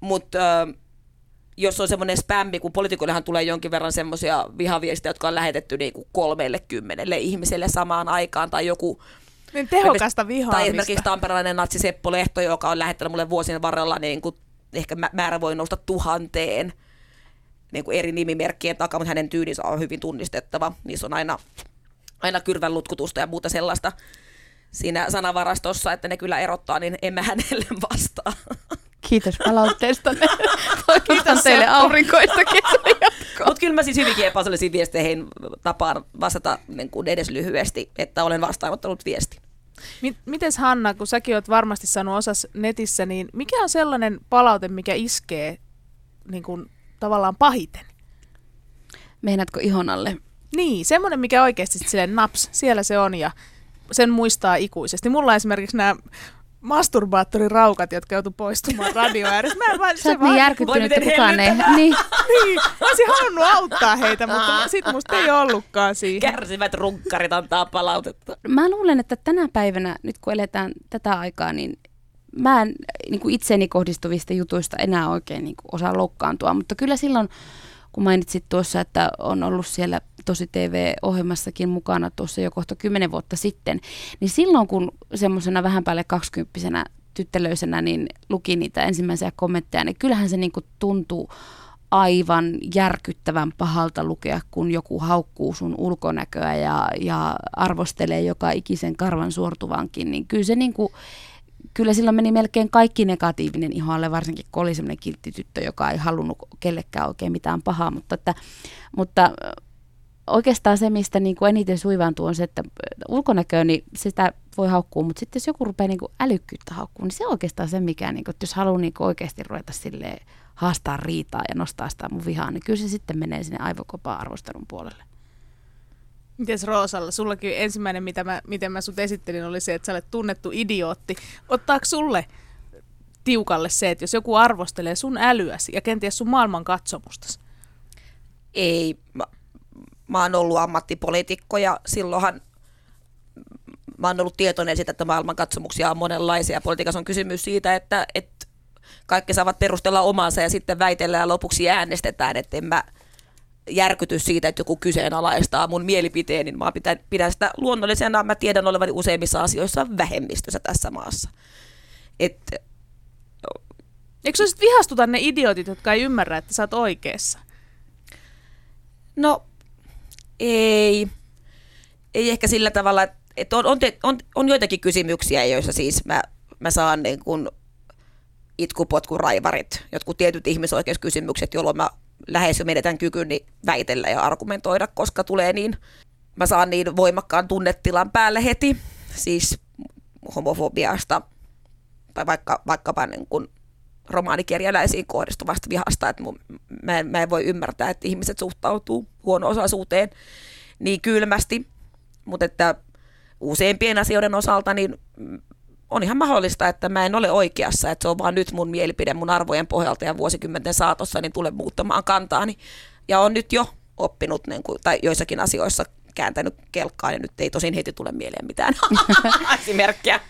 Mutta äh, jos on semmoinen spämmi, kun poliitikoillehan tulee jonkin verran semmoisia vihaviestejä, jotka on lähetetty niin kuin kolmelle kymmenelle ihmiselle samaan aikaan, tai joku Niin tehokasta vihaamista. tai esimerkiksi tamperelainen natsi Seppo Lehto, joka on lähettänyt mulle vuosien varrella, niin kuin, ehkä mä- määrä voi nousta tuhanteen niin kuin eri nimimerkkien takaa, mutta hänen tyylinsä on hyvin tunnistettava. Niissä on aina, aina kyrvän lutkutusta ja muuta sellaista siinä sanavarastossa, että ne kyllä erottaa, niin en mä hänelle vastaa. Kiitos palautteestanne. Toivotan teille aurinkoista kesäjatkoa. Mutta kyllä mä siis hyvinkin epäsallisiin viesteihin tapaan vastata niin kuin edes lyhyesti, että olen vastaanottanut viestin. Mi- mites Hanna, kun säkin oot varmasti saanut osas netissä, niin mikä on sellainen palaute, mikä iskee niin kuin, tavallaan pahiten? Meinaatko ihon alle? Niin, semmoinen, mikä oikeasti sit silleen naps, siellä se on ja sen muistaa ikuisesti. Mulla on esimerkiksi nämä masturbaattoriraukat, jotka joutu poistumaan radio ääressä. Mä en vaan, Sä oot niin järkyttynyt, Voi että kukaan ei... Niin. niin, mä olisin halunnut auttaa heitä, mutta sit musta ei ollutkaan siihen. Kärsivät runkkarit antaa palautetta. Mä luulen, että tänä päivänä, nyt kun eletään tätä aikaa, niin mä en niin kuin itseeni kohdistuvista jutuista enää oikein niin kuin osaa loukkaantua, mutta kyllä silloin, kun mainitsit tuossa, että on ollut siellä tosi TV-ohjelmassakin mukana tuossa jo kohta kymmenen vuotta sitten, niin silloin kun semmoisena vähän päälle kaksikymppisenä tyttelöisenä niin luki niitä ensimmäisiä kommentteja, niin kyllähän se niin kuin tuntuu aivan järkyttävän pahalta lukea, kun joku haukkuu sun ulkonäköä ja, ja arvostelee joka ikisen karvan suortuvankin, niin kyllä se niin kuin, kyllä silloin meni melkein kaikki negatiivinen ihoalle, varsinkin kun oli semmoinen kiltti tyttö, joka ei halunnut kellekään oikein mitään pahaa, mutta, että, mutta oikeastaan se, mistä niin kuin eniten suivaantuu on se, että ulkonäköä, niin sitä voi haukkua, mutta sitten jos joku rupeaa niin kuin älykkyyttä haukkuu, niin se on oikeastaan se, mikä, niin kuin, että jos haluaa niin kuin oikeasti ruveta silleen haastaa riitaa ja nostaa sitä mun vihaa, niin kyllä se sitten menee sinne aivokopaan arvostelun puolelle. Mites Roosalla? Sullakin ensimmäinen, mitä mä, miten mä sut esittelin, oli se, että sä olet tunnettu idiootti. Ottaako sulle tiukalle se, että jos joku arvostelee sun älyäsi ja kenties sun maailman katsomustasi? Ei, mä, mä oon ollut ammattipoliitikko ja silloinhan mä oon ollut tietoinen siitä, että maailmankatsomuksia on monenlaisia. Politiikassa on kysymys siitä, että, että kaikki saavat perustella omansa ja sitten väitellään ja lopuksi äänestetään, että en mä järkyty siitä, että joku kyseenalaistaa mun mielipiteeni. Mä pidän, pidän sitä luonnollisena. Mä tiedän olevani useimmissa asioissa vähemmistössä tässä maassa. Et, Eikö se sit vihastuta ne idiotit, jotka ei ymmärrä, että sä oot oikeassa? No ei. Ei ehkä sillä tavalla, että on, on, on, on joitakin kysymyksiä, joissa siis mä, mä saan niin kuin itkupotkuraivarit, jotkut tietyt ihmisoikeuskysymykset, jolloin mä lähes jo menetän kykyni väitellä ja argumentoida, koska tulee niin, mä saan niin voimakkaan tunnetilan päälle heti, siis homofobiasta tai vaikka, vaikkapa niin kuin romaanikirjaläisiin kohdistuvasta vihasta, että mun, mä, en, mä en voi ymmärtää, että ihmiset suhtautuu huono-osaisuuteen niin kylmästi, mutta että useimpien asioiden osalta niin on ihan mahdollista, että mä en ole oikeassa, että se on vaan nyt mun mielipide mun arvojen pohjalta ja vuosikymmenten saatossa, niin tulen muuttamaan kantaani. Ja on nyt jo oppinut niin kuin, tai joissakin asioissa kääntänyt kelkkaan ja nyt ei tosin heti tule mieleen mitään esimerkkiä.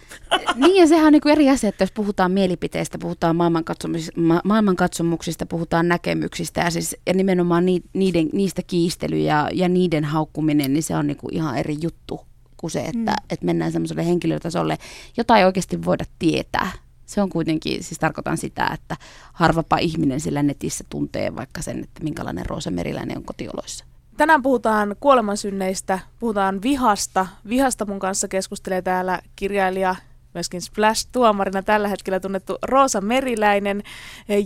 niin ja sehän on niin eri asia, että jos puhutaan mielipiteistä, puhutaan maailmankatsomuksista, ma- maailmankatsomuksista puhutaan näkemyksistä ja, siis, ja nimenomaan ni, niiden, niistä kiistely ja, ja niiden haukkuminen, niin se on niin kuin ihan eri juttu kuin se, että, mm. että mennään semmoiselle henkilötasolle, jota ei oikeasti voida tietää. Se on kuitenkin, siis tarkoitan sitä, että harvapa ihminen sillä netissä tuntee vaikka sen, että minkälainen Roosa Meriläinen on kotioloissa. Tänään puhutaan kuolemansynneistä, puhutaan vihasta. Vihasta mun kanssa keskustelee täällä kirjailija, myöskin Splash-tuomarina tällä hetkellä tunnettu Roosa Meriläinen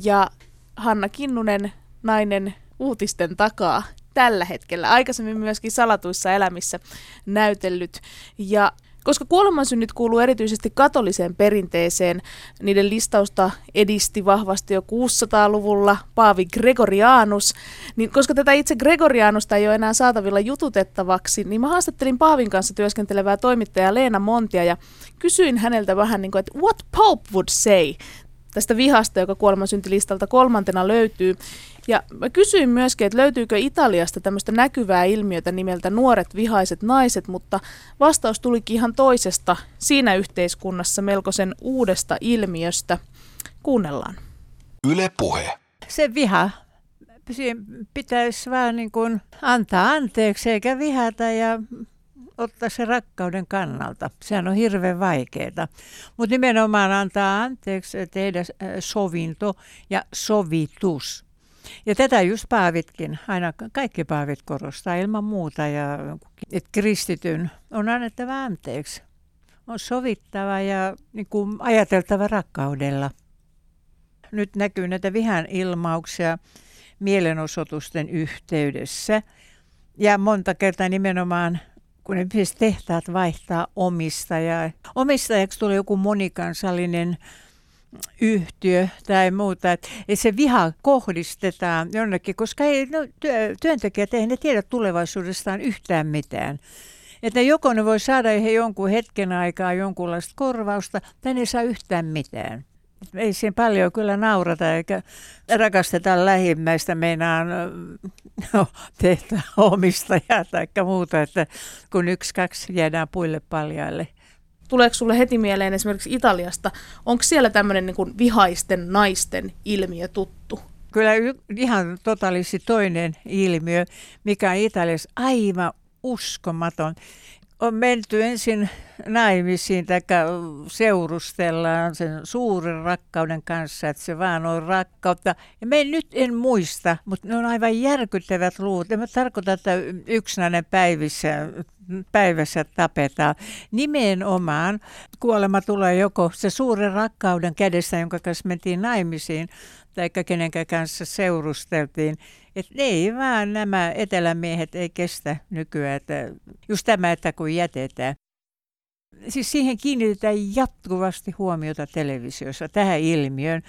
ja Hanna Kinnunen, nainen uutisten takaa tällä hetkellä. Aikaisemmin myöskin salatuissa elämissä näytellyt. Ja koska kuolemansynnit kuuluu erityisesti katoliseen perinteeseen, niiden listausta edisti vahvasti jo 600-luvulla Paavi Gregorianus, niin koska tätä itse Gregorianusta ei ole enää saatavilla jututettavaksi, niin mä haastattelin Paavin kanssa työskentelevää toimittajaa Leena Montia ja kysyin häneltä vähän niin kuin, että what Pope would say tästä vihasta, joka kuolemansyntilistalta kolmantena löytyy. Ja mä kysyin myöskin, että löytyykö Italiasta tämmöistä näkyvää ilmiötä nimeltä nuoret vihaiset naiset, mutta vastaus tulikin ihan toisesta siinä yhteiskunnassa melkoisen uudesta ilmiöstä. Kuunnellaan. Yle puhe. Se viha pitäisi vaan niin kuin antaa anteeksi eikä vihata ja ottaa se rakkauden kannalta. Sehän on hirveän vaikeaa. Mutta nimenomaan antaa anteeksi, tehdä äh, sovinto ja sovitus. Ja tätä just paavitkin, aina kaikki paavit korostaa ilman muuta, ja, että kristityn on annettava anteeksi. On sovittava ja niin kuin ajateltava rakkaudella. Nyt näkyy näitä vihan ilmauksia mielenosoitusten yhteydessä. Ja monta kertaa nimenomaan kun ne tehtaat vaihtaa omistajaa. Omistajaksi tulee joku monikansallinen yhtiö tai muuta, että se viha kohdistetaan jonnekin, koska ei, no, työ, työntekijät ei ne tiedä tulevaisuudestaan yhtään mitään. Että joko ne voi saada he jonkun hetken aikaa jonkunlaista korvausta, tai ne ei saa yhtään mitään. Ei siinä paljon kyllä naurata eikä rakasteta lähimmäistä meinaan no, tehdä omistajaa tai muuta, että kun yksi, kaksi jäädään puille paljaille. Tuleeko sulle heti mieleen esimerkiksi Italiasta, onko siellä tämmöinen niin vihaisten naisten ilmiö tuttu? Kyllä ihan totaalisesti toinen ilmiö, mikä on Italiassa aivan uskomaton on menty ensin naimisiin tai seurustellaan sen suuren rakkauden kanssa, että se vaan on rakkautta. Ja me nyt en muista, mutta ne on aivan järkyttävät luut. En mä tarkoita, että yksinäinen päivissä, päivässä tapetaan. Nimenomaan kuolema tulee joko se suuren rakkauden kädessä, jonka kanssa mentiin naimisiin, tai kenenkään kanssa seurusteltiin. Että ei vaan nämä etelämiehet ei kestä nykyään. Että just tämä, että kun jätetään. Siis siihen kiinnitetään jatkuvasti huomiota televisiossa, tähän ilmiöön.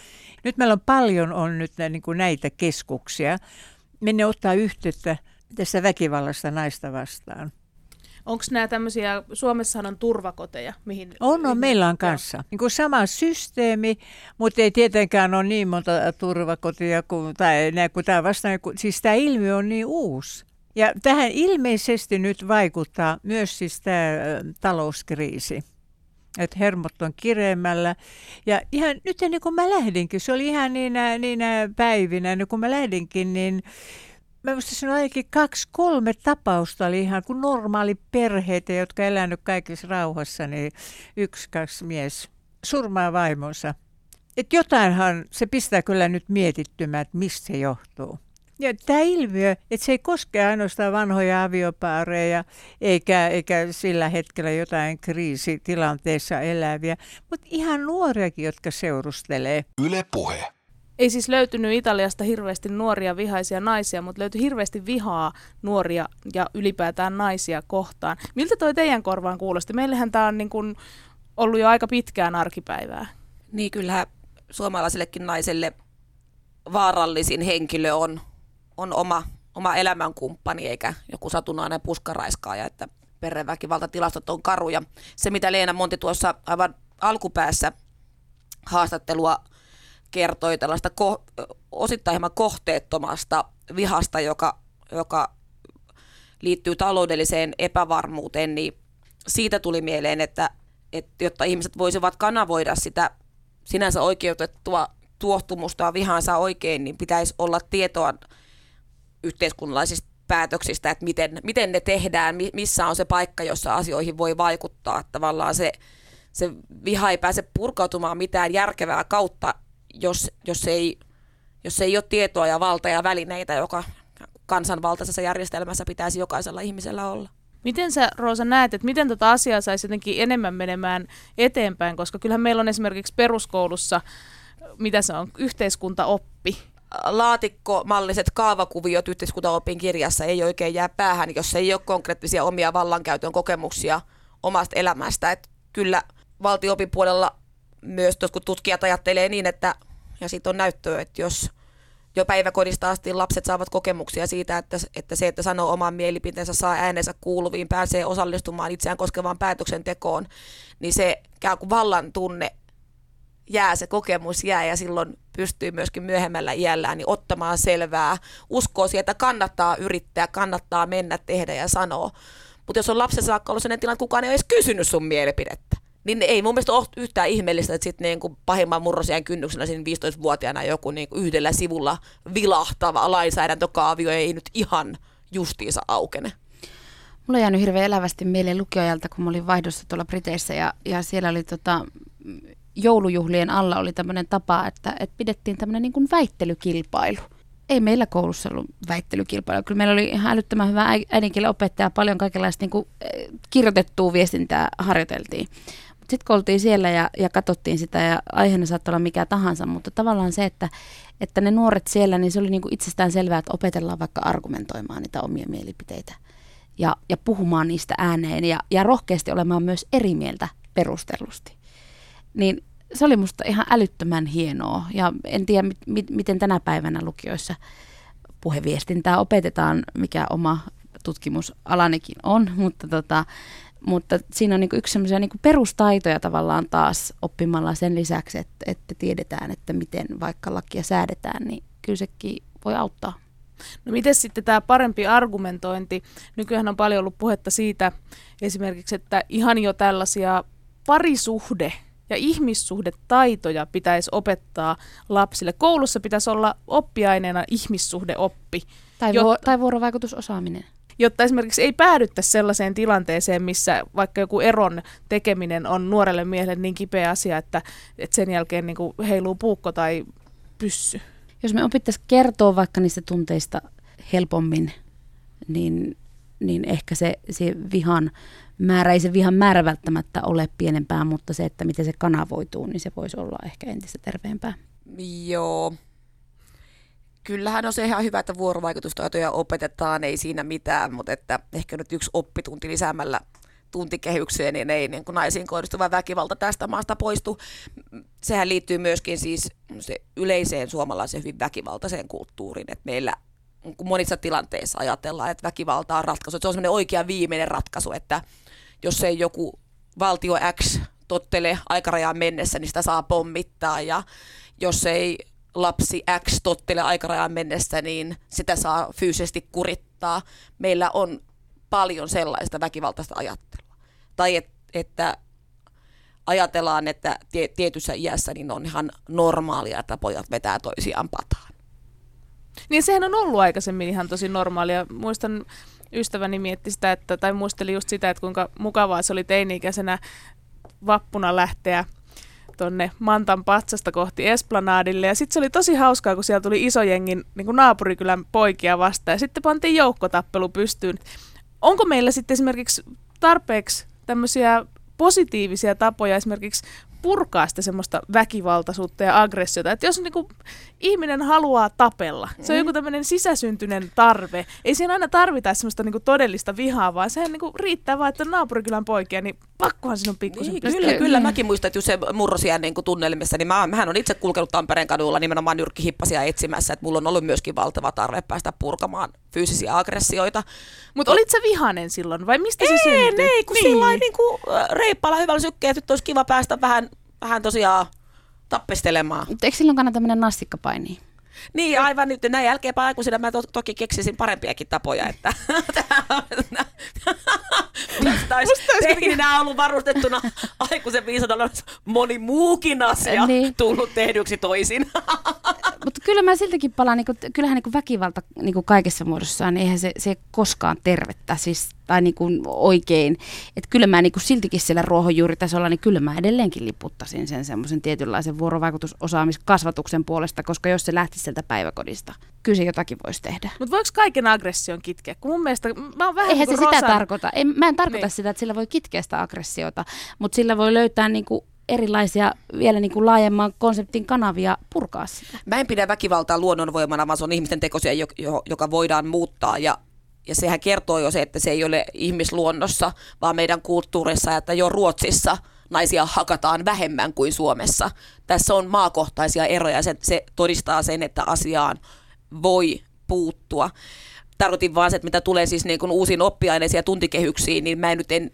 Nyt meillä on paljon on nyt niin näitä keskuksia, minne ottaa yhteyttä tästä väkivallasta naista vastaan. Onko nämä tämmöisiä, Suomessahan on turvakoteja, mihin... On, on meillä on kanssa. Niin kuin sama systeemi, mutta ei tietenkään ole niin monta turvakotia kuin, tai, kuin tämä vastaan. Siis tämä ilmiö on niin uusi. Ja tähän ilmeisesti nyt vaikuttaa myös siis tämä talouskriisi. Että hermot on kireemmällä. Ja ihan nyt ennen kuin mä lähdinkin, se oli ihan niinä, niinä päivinä, ennen kuin mä lähdinkin, niin mä muistan siinä ainakin kaksi, kolme tapausta oli ihan kuin normaali perheitä, jotka elänyt kaikissa rauhassa, niin yksi, kaksi mies surmaa vaimonsa. Että jotainhan se pistää kyllä nyt mietittymään, että mistä se johtuu. Ja tämä ilmiö, että se ei koske ainoastaan vanhoja aviopaareja eikä, eikä sillä hetkellä jotain kriisitilanteessa eläviä, mutta ihan nuoriakin, jotka seurustelee. Yle puhe. Ei siis löytynyt Italiasta hirveästi nuoria vihaisia naisia, mutta löytyi hirveästi vihaa nuoria ja ylipäätään naisia kohtaan. Miltä toi teidän korvaan kuulosti? Meillähän tämä on niin kun ollut jo aika pitkään arkipäivää. Niin kyllä suomalaisellekin naiselle vaarallisin henkilö on, on oma, oma elämänkumppani eikä joku satunnainen puskaraiskaaja, että perheväkivaltatilastot on karuja. Se mitä Leena Monti tuossa aivan alkupäässä haastattelua kertoi tällaista ko- osittain hieman kohteettomasta vihasta, joka, joka liittyy taloudelliseen epävarmuuteen, niin siitä tuli mieleen, että, että jotta ihmiset voisivat kanavoida sitä sinänsä oikeutettua tuohtumusta ja vihansa oikein, niin pitäisi olla tietoa yhteiskunnallisista päätöksistä, että miten, miten ne tehdään, missä on se paikka, jossa asioihin voi vaikuttaa. Tavallaan se, se viha ei pääse purkautumaan mitään järkevää kautta, jos, jos, ei, jos ei ole tietoa ja valta ja välineitä, joka kansanvaltaisessa järjestelmässä pitäisi jokaisella ihmisellä olla. Miten sä, Roosa, näet, että miten tätä asiaa saisi jotenkin enemmän menemään eteenpäin, koska kyllähän meillä on esimerkiksi peruskoulussa, mitä se on, yhteiskuntaoppi, laatikkomalliset kaavakuviot yhteiskuntaopin kirjassa ei oikein jää päähän, jos ei ole konkreettisia omia vallankäytön kokemuksia omasta elämästä. Et kyllä valtiopin puolella myös kun tutkijat ajattelee niin, että, ja siitä on näyttöä, että jos jo päiväkodista asti lapset saavat kokemuksia siitä, että, että se, että sanoo oman mielipiteensä, saa äänensä kuuluviin, pääsee osallistumaan itseään koskevaan päätöksentekoon, niin se käy kuin vallan tunne jää, se kokemus jää ja silloin pystyy myöskin myöhemmällä iällään niin ottamaan selvää, uskoo siihen, että kannattaa yrittää, kannattaa mennä, tehdä ja sanoa. Mutta jos on lapsen saakka ollut sellainen tilanne, että kukaan ei ole edes kysynyt sun mielipidettä, niin ei mun mielestä ole yhtään ihmeellistä, että sitten niin pahimman murrosien kynnyksenä siinä 15-vuotiaana joku niin kuin yhdellä sivulla vilahtava lainsäädäntökaavio ei nyt ihan justiinsa aukene. Mulla on jäänyt hirveän elävästi mieleen lukioajalta, kun mä olin vaihdossa tuolla Briteissä ja, ja siellä oli tota, joulujuhlien alla oli tämmöinen tapa, että, että pidettiin tämmöinen niin kuin väittelykilpailu. Ei meillä koulussa ollut väittelykilpailu. Kyllä meillä oli ihan älyttömän hyvä äidinkielen opettaja, paljon kaikenlaista niin kuin, eh, kirjoitettua viestintää harjoiteltiin. Sitten kun oltiin siellä ja, ja katsottiin sitä ja aiheena saattoi olla mikä tahansa, mutta tavallaan se, että, että ne nuoret siellä, niin se oli niin kuin itsestään selvää, että opetellaan vaikka argumentoimaan niitä omia mielipiteitä ja, ja puhumaan niistä ääneen ja, ja rohkeasti olemaan myös eri mieltä perustellusti. Niin se oli musta ihan älyttömän hienoa ja en tiedä mit, mit, miten tänä päivänä lukioissa puheviestintää opetetaan, mikä oma tutkimusalanikin on, mutta, tota, mutta siinä on niinku yksi semmoisia niinku perustaitoja tavallaan taas oppimalla sen lisäksi, että, että tiedetään, että miten vaikka lakia säädetään, niin kyllä sekin voi auttaa. No miten sitten tämä parempi argumentointi? Nykyään on paljon ollut puhetta siitä esimerkiksi, että ihan jo tällaisia parisuhde ja ihmissuhdetaitoja pitäisi opettaa lapsille. Koulussa pitäisi olla oppiaineena ihmissuhdeoppi. Tai, jotta, tai vuorovaikutusosaaminen. Jotta esimerkiksi ei päädyttäisi sellaiseen tilanteeseen, missä vaikka joku eron tekeminen on nuorelle miehelle niin kipeä asia, että, että sen jälkeen niin kuin heiluu puukko tai pyssy. Jos me opittaisiin kertoa vaikka niistä tunteista helpommin, niin, niin ehkä se, se vihan määrä, ei se vihan määrä välttämättä ole pienempää, mutta se, että miten se kanavoituu, niin se voisi olla ehkä entistä terveempää. Joo. Kyllähän on se ihan hyvä, että vuorovaikutustaitoja opetetaan, ei siinä mitään, mutta että ehkä nyt yksi oppitunti lisäämällä tuntikehykseen, niin ei niin kuin naisiin kohdistuva väkivalta tästä maasta poistu. Sehän liittyy myöskin siis se yleiseen suomalaiseen hyvin väkivaltaiseen kulttuuriin, että meillä monissa tilanteissa ajatellaan, että väkivalta on ratkaisu. Että se on semmoinen oikea viimeinen ratkaisu, että jos ei joku valtio X tottele aikarajaan mennessä, niin sitä saa pommittaa ja jos ei lapsi X tottele aikarajaan mennessä, niin sitä saa fyysisesti kurittaa. Meillä on paljon sellaista väkivaltaista ajattelua. Tai et, että ajatellaan, että tietyssä iässä niin on ihan normaalia, että pojat vetää toisiaan pataan. Niin sehän on ollut aikaisemmin ihan tosi normaalia. Muistan ystäväni mietti sitä, että, tai muisteli just sitä, että kuinka mukavaa se oli teini-ikäisenä vappuna lähteä tuonne Mantan patsasta kohti Esplanadille. Ja sitten se oli tosi hauskaa, kun siellä tuli iso jengin niin kuin naapurikylän poikia vastaan. Ja sitten pantiin joukkotappelu pystyyn. Onko meillä sitten esimerkiksi tarpeeksi tämmöisiä positiivisia tapoja esimerkiksi purkaa sitä semmoista väkivaltaisuutta ja aggressiota. Että jos niin kuin, ihminen haluaa tapella, se on mm. joku tämmöinen sisäsyntyinen tarve. Ei siinä aina tarvita semmoista niin kuin, todellista vihaa, vaan sehän niin kuin, riittää vaan, että on naapurikylän poikia, niin pakkohan sinun pikkusen niin, Kyllä, kyllä. Mäkin muistan, että se murrosien niin tunnelmissa, niin mä, mähän on itse kulkenut Tampereen kadulla nimenomaan nyrkkihippasia etsimässä, että mulla on ollut myöskin valtava tarve päästä purkamaan fyysisiä aggressioita. Mutta olit sä vihanen silloin vai mistä se syntyi? Ei, kun niin. sillä niin kuin reippaalla hyvällä sykkeellä, että olisi kiva päästä vähän, vähän tosiaan tappistelemaan. Mutta eikö silloin kannata mennä nassikkapainiin? Niin, aivan nyt näin jälkeenpäin aikuisena mä to- toki keksisin parempiakin tapoja, että tästä olisi tehdinä ollut varustettuna aikuisen viisana moni muukin asia Niin. tullut tehdyksi toisin. Mutta kyllä mä siltikin palaan, niin kuin, kyllähän niin väkivalta niin kaikessa muodossaan, niin eihän se, se koskaan tervettä siis, tai niin kuin oikein. Että kyllä mä niin kuin siltikin siellä ruohonjuuritasolla, niin kyllä mä edelleenkin liputtasin sen semmoisen tietynlaisen vuorovaikutusosaamiskasvatuksen puolesta, koska jos se lähtisi sieltä päiväkodista, kyllä se jotakin voisi tehdä. Mutta voiko kaiken aggression kitkeä? Kun mun mielestä, mä oon vähän Eihän se niin kuin sitä Rosan- tarkoita. En, mä en tarkoita Niin. niin. sitä, että sillä voi kitkeä sitä aggressiota, mutta sillä voi löytää niin kuin erilaisia vielä niin kuin laajemman konseptin kanavia purkaa sitä. Mä en pidä väkivaltaa luonnonvoimana, vaan se on ihmisten tekosia, jo- jo- joka voidaan muuttaa ja ja sehän kertoo jo se, että se ei ole ihmisluonnossa, vaan meidän kulttuurissa, että jo Ruotsissa naisia hakataan vähemmän kuin Suomessa. Tässä on maakohtaisia eroja ja se, se todistaa sen, että asiaan voi puuttua. Tarkoitin vaan se, että mitä tulee siis niin kuin uusiin oppiaineisiin ja tuntikehyksiin, niin mä en nyt en,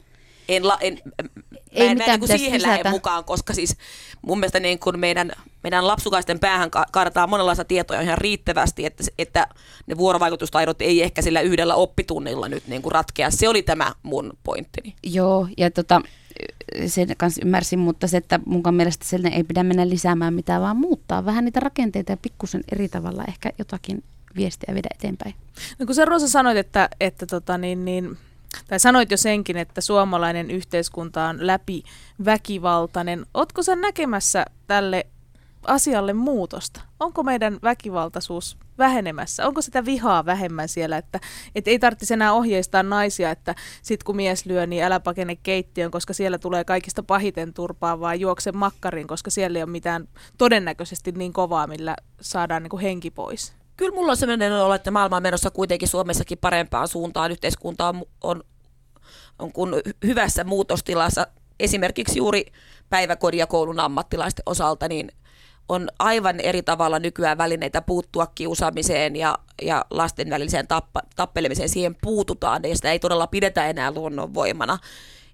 en, la, en, mä Ei en, mä en mitään niin siihen lähde mukaan, koska siis mun mielestä niin kuin meidän, meidän lapsukaisten päähän ka- kaadetaan monenlaista tietoa ihan riittävästi, että, että ne vuorovaikutustaidot ei ehkä sillä yhdellä oppitunnilla nyt niin kuin ratkea. Se oli tämä mun pointtini. Joo, ja tota, sen kanssa ymmärsin, mutta se, että munkaan mielestä sen ei pidä mennä lisäämään mitään, vaan muuttaa vähän niitä rakenteita ja pikkusen eri tavalla ehkä jotakin viestiä viedä eteenpäin. No kun sä Rosa sanoit, että, että tota niin, niin, tai sanoit jo senkin, että suomalainen yhteiskunta on läpi väkivaltainen. Ootko sä näkemässä tälle asialle muutosta? Onko meidän väkivaltaisuus vähenemässä? Onko sitä vihaa vähemmän siellä, että, että ei tarvitsisi enää ohjeistaa naisia, että sit kun mies lyö, niin älä pakene keittiön, koska siellä tulee kaikista pahiten turpaa, vaan juokse makkariin, koska siellä ei ole mitään todennäköisesti niin kovaa, millä saadaan niin kuin henki pois. Kyllä mulla on sellainen olo, että maailma on menossa kuitenkin Suomessakin parempaan suuntaan. Yhteiskunta on, on, on kun hyvässä muutostilassa. Esimerkiksi juuri päiväkodin ja koulun ammattilaisten osalta, niin on aivan eri tavalla nykyään välineitä puuttua kiusaamiseen ja, ja lasten väliseen tappa, tappelemiseen. Siihen puututaan ja sitä ei todella pidetä enää luonnonvoimana.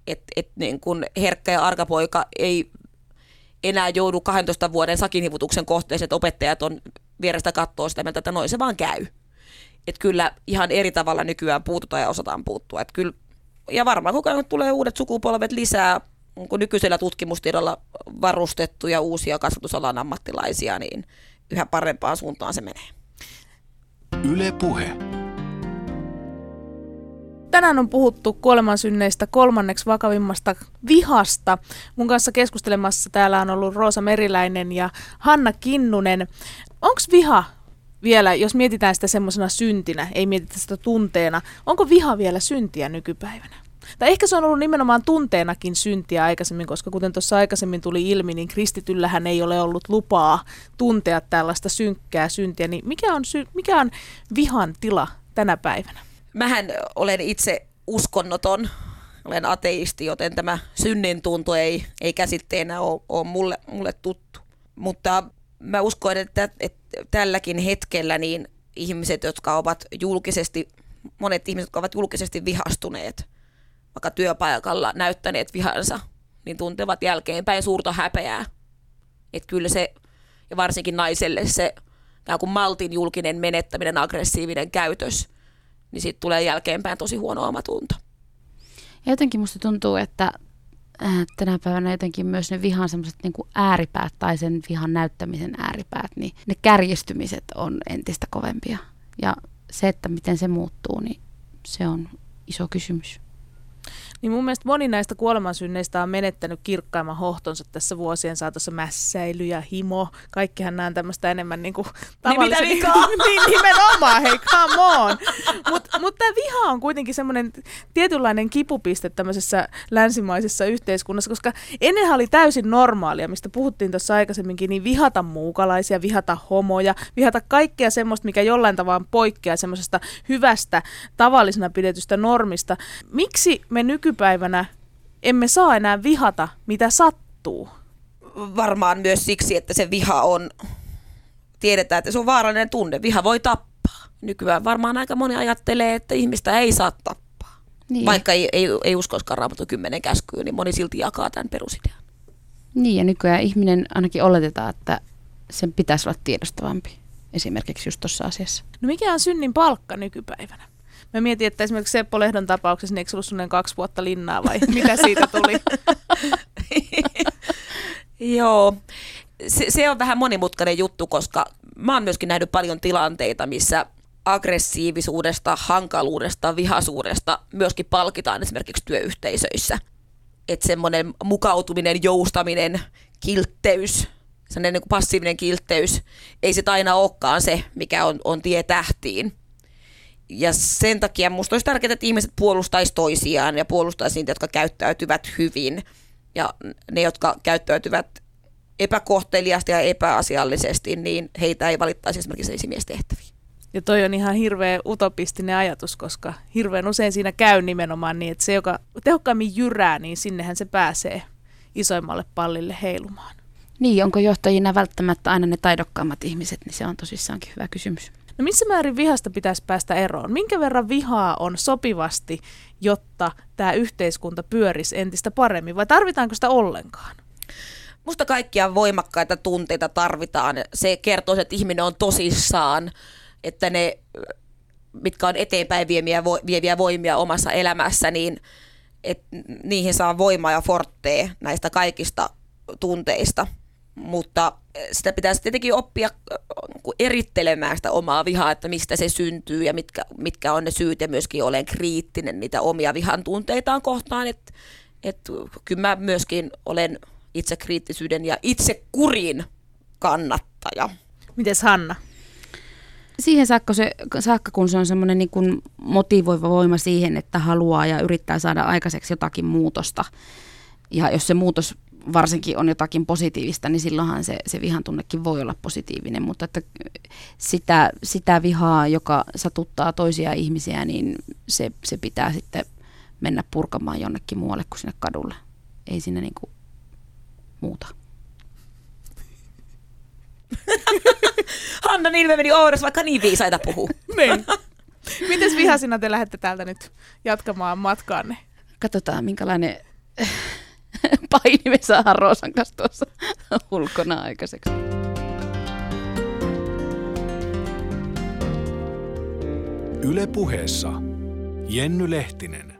Et, et niin kun herkkä ja arkapoika ei enää joudu 12 vuoden sakinhivutuksen kohteeseen, että opettajat on vierestä kattoo sitä mieltä, että noin se vaan käy. Et kyllä ihan eri tavalla nykyään puututaan ja osataan puuttua. Et kyllä, ja varmaan koko ajan tulee uudet sukupolvet lisää, onko nykyisellä tutkimustiedolla varustettuja uusia kasvatusalan ammattilaisia, niin yhä parempaan suuntaan se menee. Yle Puhe. Tänään on puhuttu kuolemansynneistä kolmanneksi vakavimmasta vihasta. Mun kanssa keskustelemassa täällä on ollut Roosa Meriläinen ja Hanna Kinnunen. Onko viha vielä, jos mietitään sitä semmoisena syntinä, ei mietitä sitä tunteena, onko viha vielä syntiä nykypäivänä? Tai ehkä se on ollut nimenomaan tunteenakin syntiä aikaisemmin, koska kuten tuossa aikaisemmin tuli ilmi, niin kristityllähän ei ole ollut lupaa tuntea tällaista synkkää syntiä. Niin mikä on, sy- mikä on vihan tila tänä päivänä? Mähän olen itse uskonnoton, olen ateisti, joten tämä synnin tunto ei, ei käsitteenä ole, ole mulle, mulle tuttu. Mutta mä uskon, että, että tälläkin hetkellä niin ihmiset, jotka ovat julkisesti, monet ihmiset, jotka ovat julkisesti vihastuneet, vaikka työpaikalla näyttäneet vihansa, niin tuntevat jälkeenpäin suurta häpeää. Että kyllä se, ja varsinkin naiselle se ikään kuin maltin julkinen menettäminen, aggressiivinen käytös, niin sitten tulee jälkeenpäin tosi huono omatunto. Jotenkin musta tuntuu, että äh, tänä päivänä jotenkin myös ne vihan semmoiset niin ääripäät tai sen vihan näyttämisen ääripäät, niin ne kärjistymiset on entistä kovempia. Ja se, että miten se muuttuu, niin se on iso kysymys. Niin mun mielestä moni näistä kuolemansynneistä on menettänyt kirkkaimman hohtonsa tässä vuosien saatossa. Mässäily ja himo, kaikkihan nämä on tämmöistä enemmän niin kuin mitä vikaa? niin nimenomaan, hei come on. Mutta mut tämä viha on kuitenkin semmoinen tietynlainen kipupiste tämmöisessä länsimaisessa yhteiskunnassa, koska ennenhän oli täysin normaalia, mistä puhuttiin tuossa aikaisemminkin, niin vihata muukalaisia, vihata homoja, vihata kaikkea semmoista, mikä jollain tavalla poikkeaa semmoisesta hyvästä, tavallisena pidetystä normista. Miksi me nykypäivänä emme saa enää vihata, mitä sattuu? Varmaan myös siksi, että se viha on, tiedetään, että se on vaarallinen tunne. Viha voi tappaa. Nykyään varmaan aika moni ajattelee, että ihmistä ei saa tappaa. Niin. Vaikka ei, ei, ei uskoiskaan raamattu kymmenen käskyä, niin moni silti jakaa tämän perusidean. Niin, ja nykyään ihminen ainakin oletetaan, että sen pitäisi olla tiedostavampi. esimerkiksi just tuossa asiassa. No mikä on synnin palkka nykypäivänä? Mä mietin, että esimerkiksi Seppo Lehdon tapauksessa, niin eikö ollut kaksi vuotta linnaa vai mitä siitä tuli? Joo, se, se on vähän monimutkainen juttu, koska mä oon myöskin nähnyt paljon tilanteita, missä aggressiivisuudesta, hankaluudesta, vihasuudesta myöskin palkitaan esimerkiksi työyhteisöissä. Että semmoinen mukautuminen, joustaminen, kiltteys, sellainen niin passiivinen kiltteys, ei se aina olekaan se, mikä on, on tie tähtiin. Ja sen takia minusta olisi tärkeää, että ihmiset puolustaisi toisiaan ja puolustaisi niitä, jotka käyttäytyvät hyvin. Ja ne, jotka käyttäytyvät epäkohteliasti ja epäasiallisesti, niin heitä ei valittaisi esimerkiksi esimiestehtäviin. Ja toi on ihan hirveä utopistinen ajatus, koska hirveän usein siinä käy nimenomaan niin, että se, joka tehokkaammin jyrää, niin sinnehän se pääsee isoimmalle pallille heilumaan. Niin, onko johtajina välttämättä aina ne taidokkaammat ihmiset, niin se on tosissaankin hyvä kysymys. No missä määrin vihasta pitäisi päästä eroon? Minkä verran vihaa on sopivasti, jotta tämä yhteiskunta pyörisi entistä paremmin, vai tarvitaanko sitä ollenkaan? Musta kaikkia voimakkaita tunteita tarvitaan. Se kertoo, että ihminen on tosissaan, että ne, mitkä on eteenpäin viemiä, vieviä voimia omassa elämässä, niin että niihin saa voimaa ja forttea näistä kaikista tunteista. Mutta sitä pitäisi tietenkin oppia erittelemään sitä omaa vihaa, että mistä se syntyy ja mitkä, mitkä on ne syyt ja myöskin olen kriittinen niitä omia vihan tunteitaan kohtaan. Että et, kyllä mä myöskin olen itsekriittisyyden ja itsekurin kannattaja. Mites Hanna? Siihen saakka, se, saakka kun se on semmoinen niin kuin motivoiva voima siihen, että haluaa ja yrittää saada aikaiseksi jotakin muutosta. Ja jos se muutos varsinkin on jotakin positiivista, niin silloinhan se, se vihan tunnekin voi olla positiivinen, mutta että sitä, sitä vihaa, joka satuttaa toisia ihmisiä, niin se, se pitää sitten mennä purkamaan jonnekin muualle kuin sinne kadulle. Ei sinne niin kuin muuta. Hanna Nilve meni oudossa, vaikka niin viisaita puhuu. niin. Mites vihasina te lähdette täältä nyt jatkamaan matkaanne? Katsotaan, minkälainen paini me saadaan Roosan kanssa tuossa ulkona aikaiseksi. Yle puheessa Jenny Lehtinen.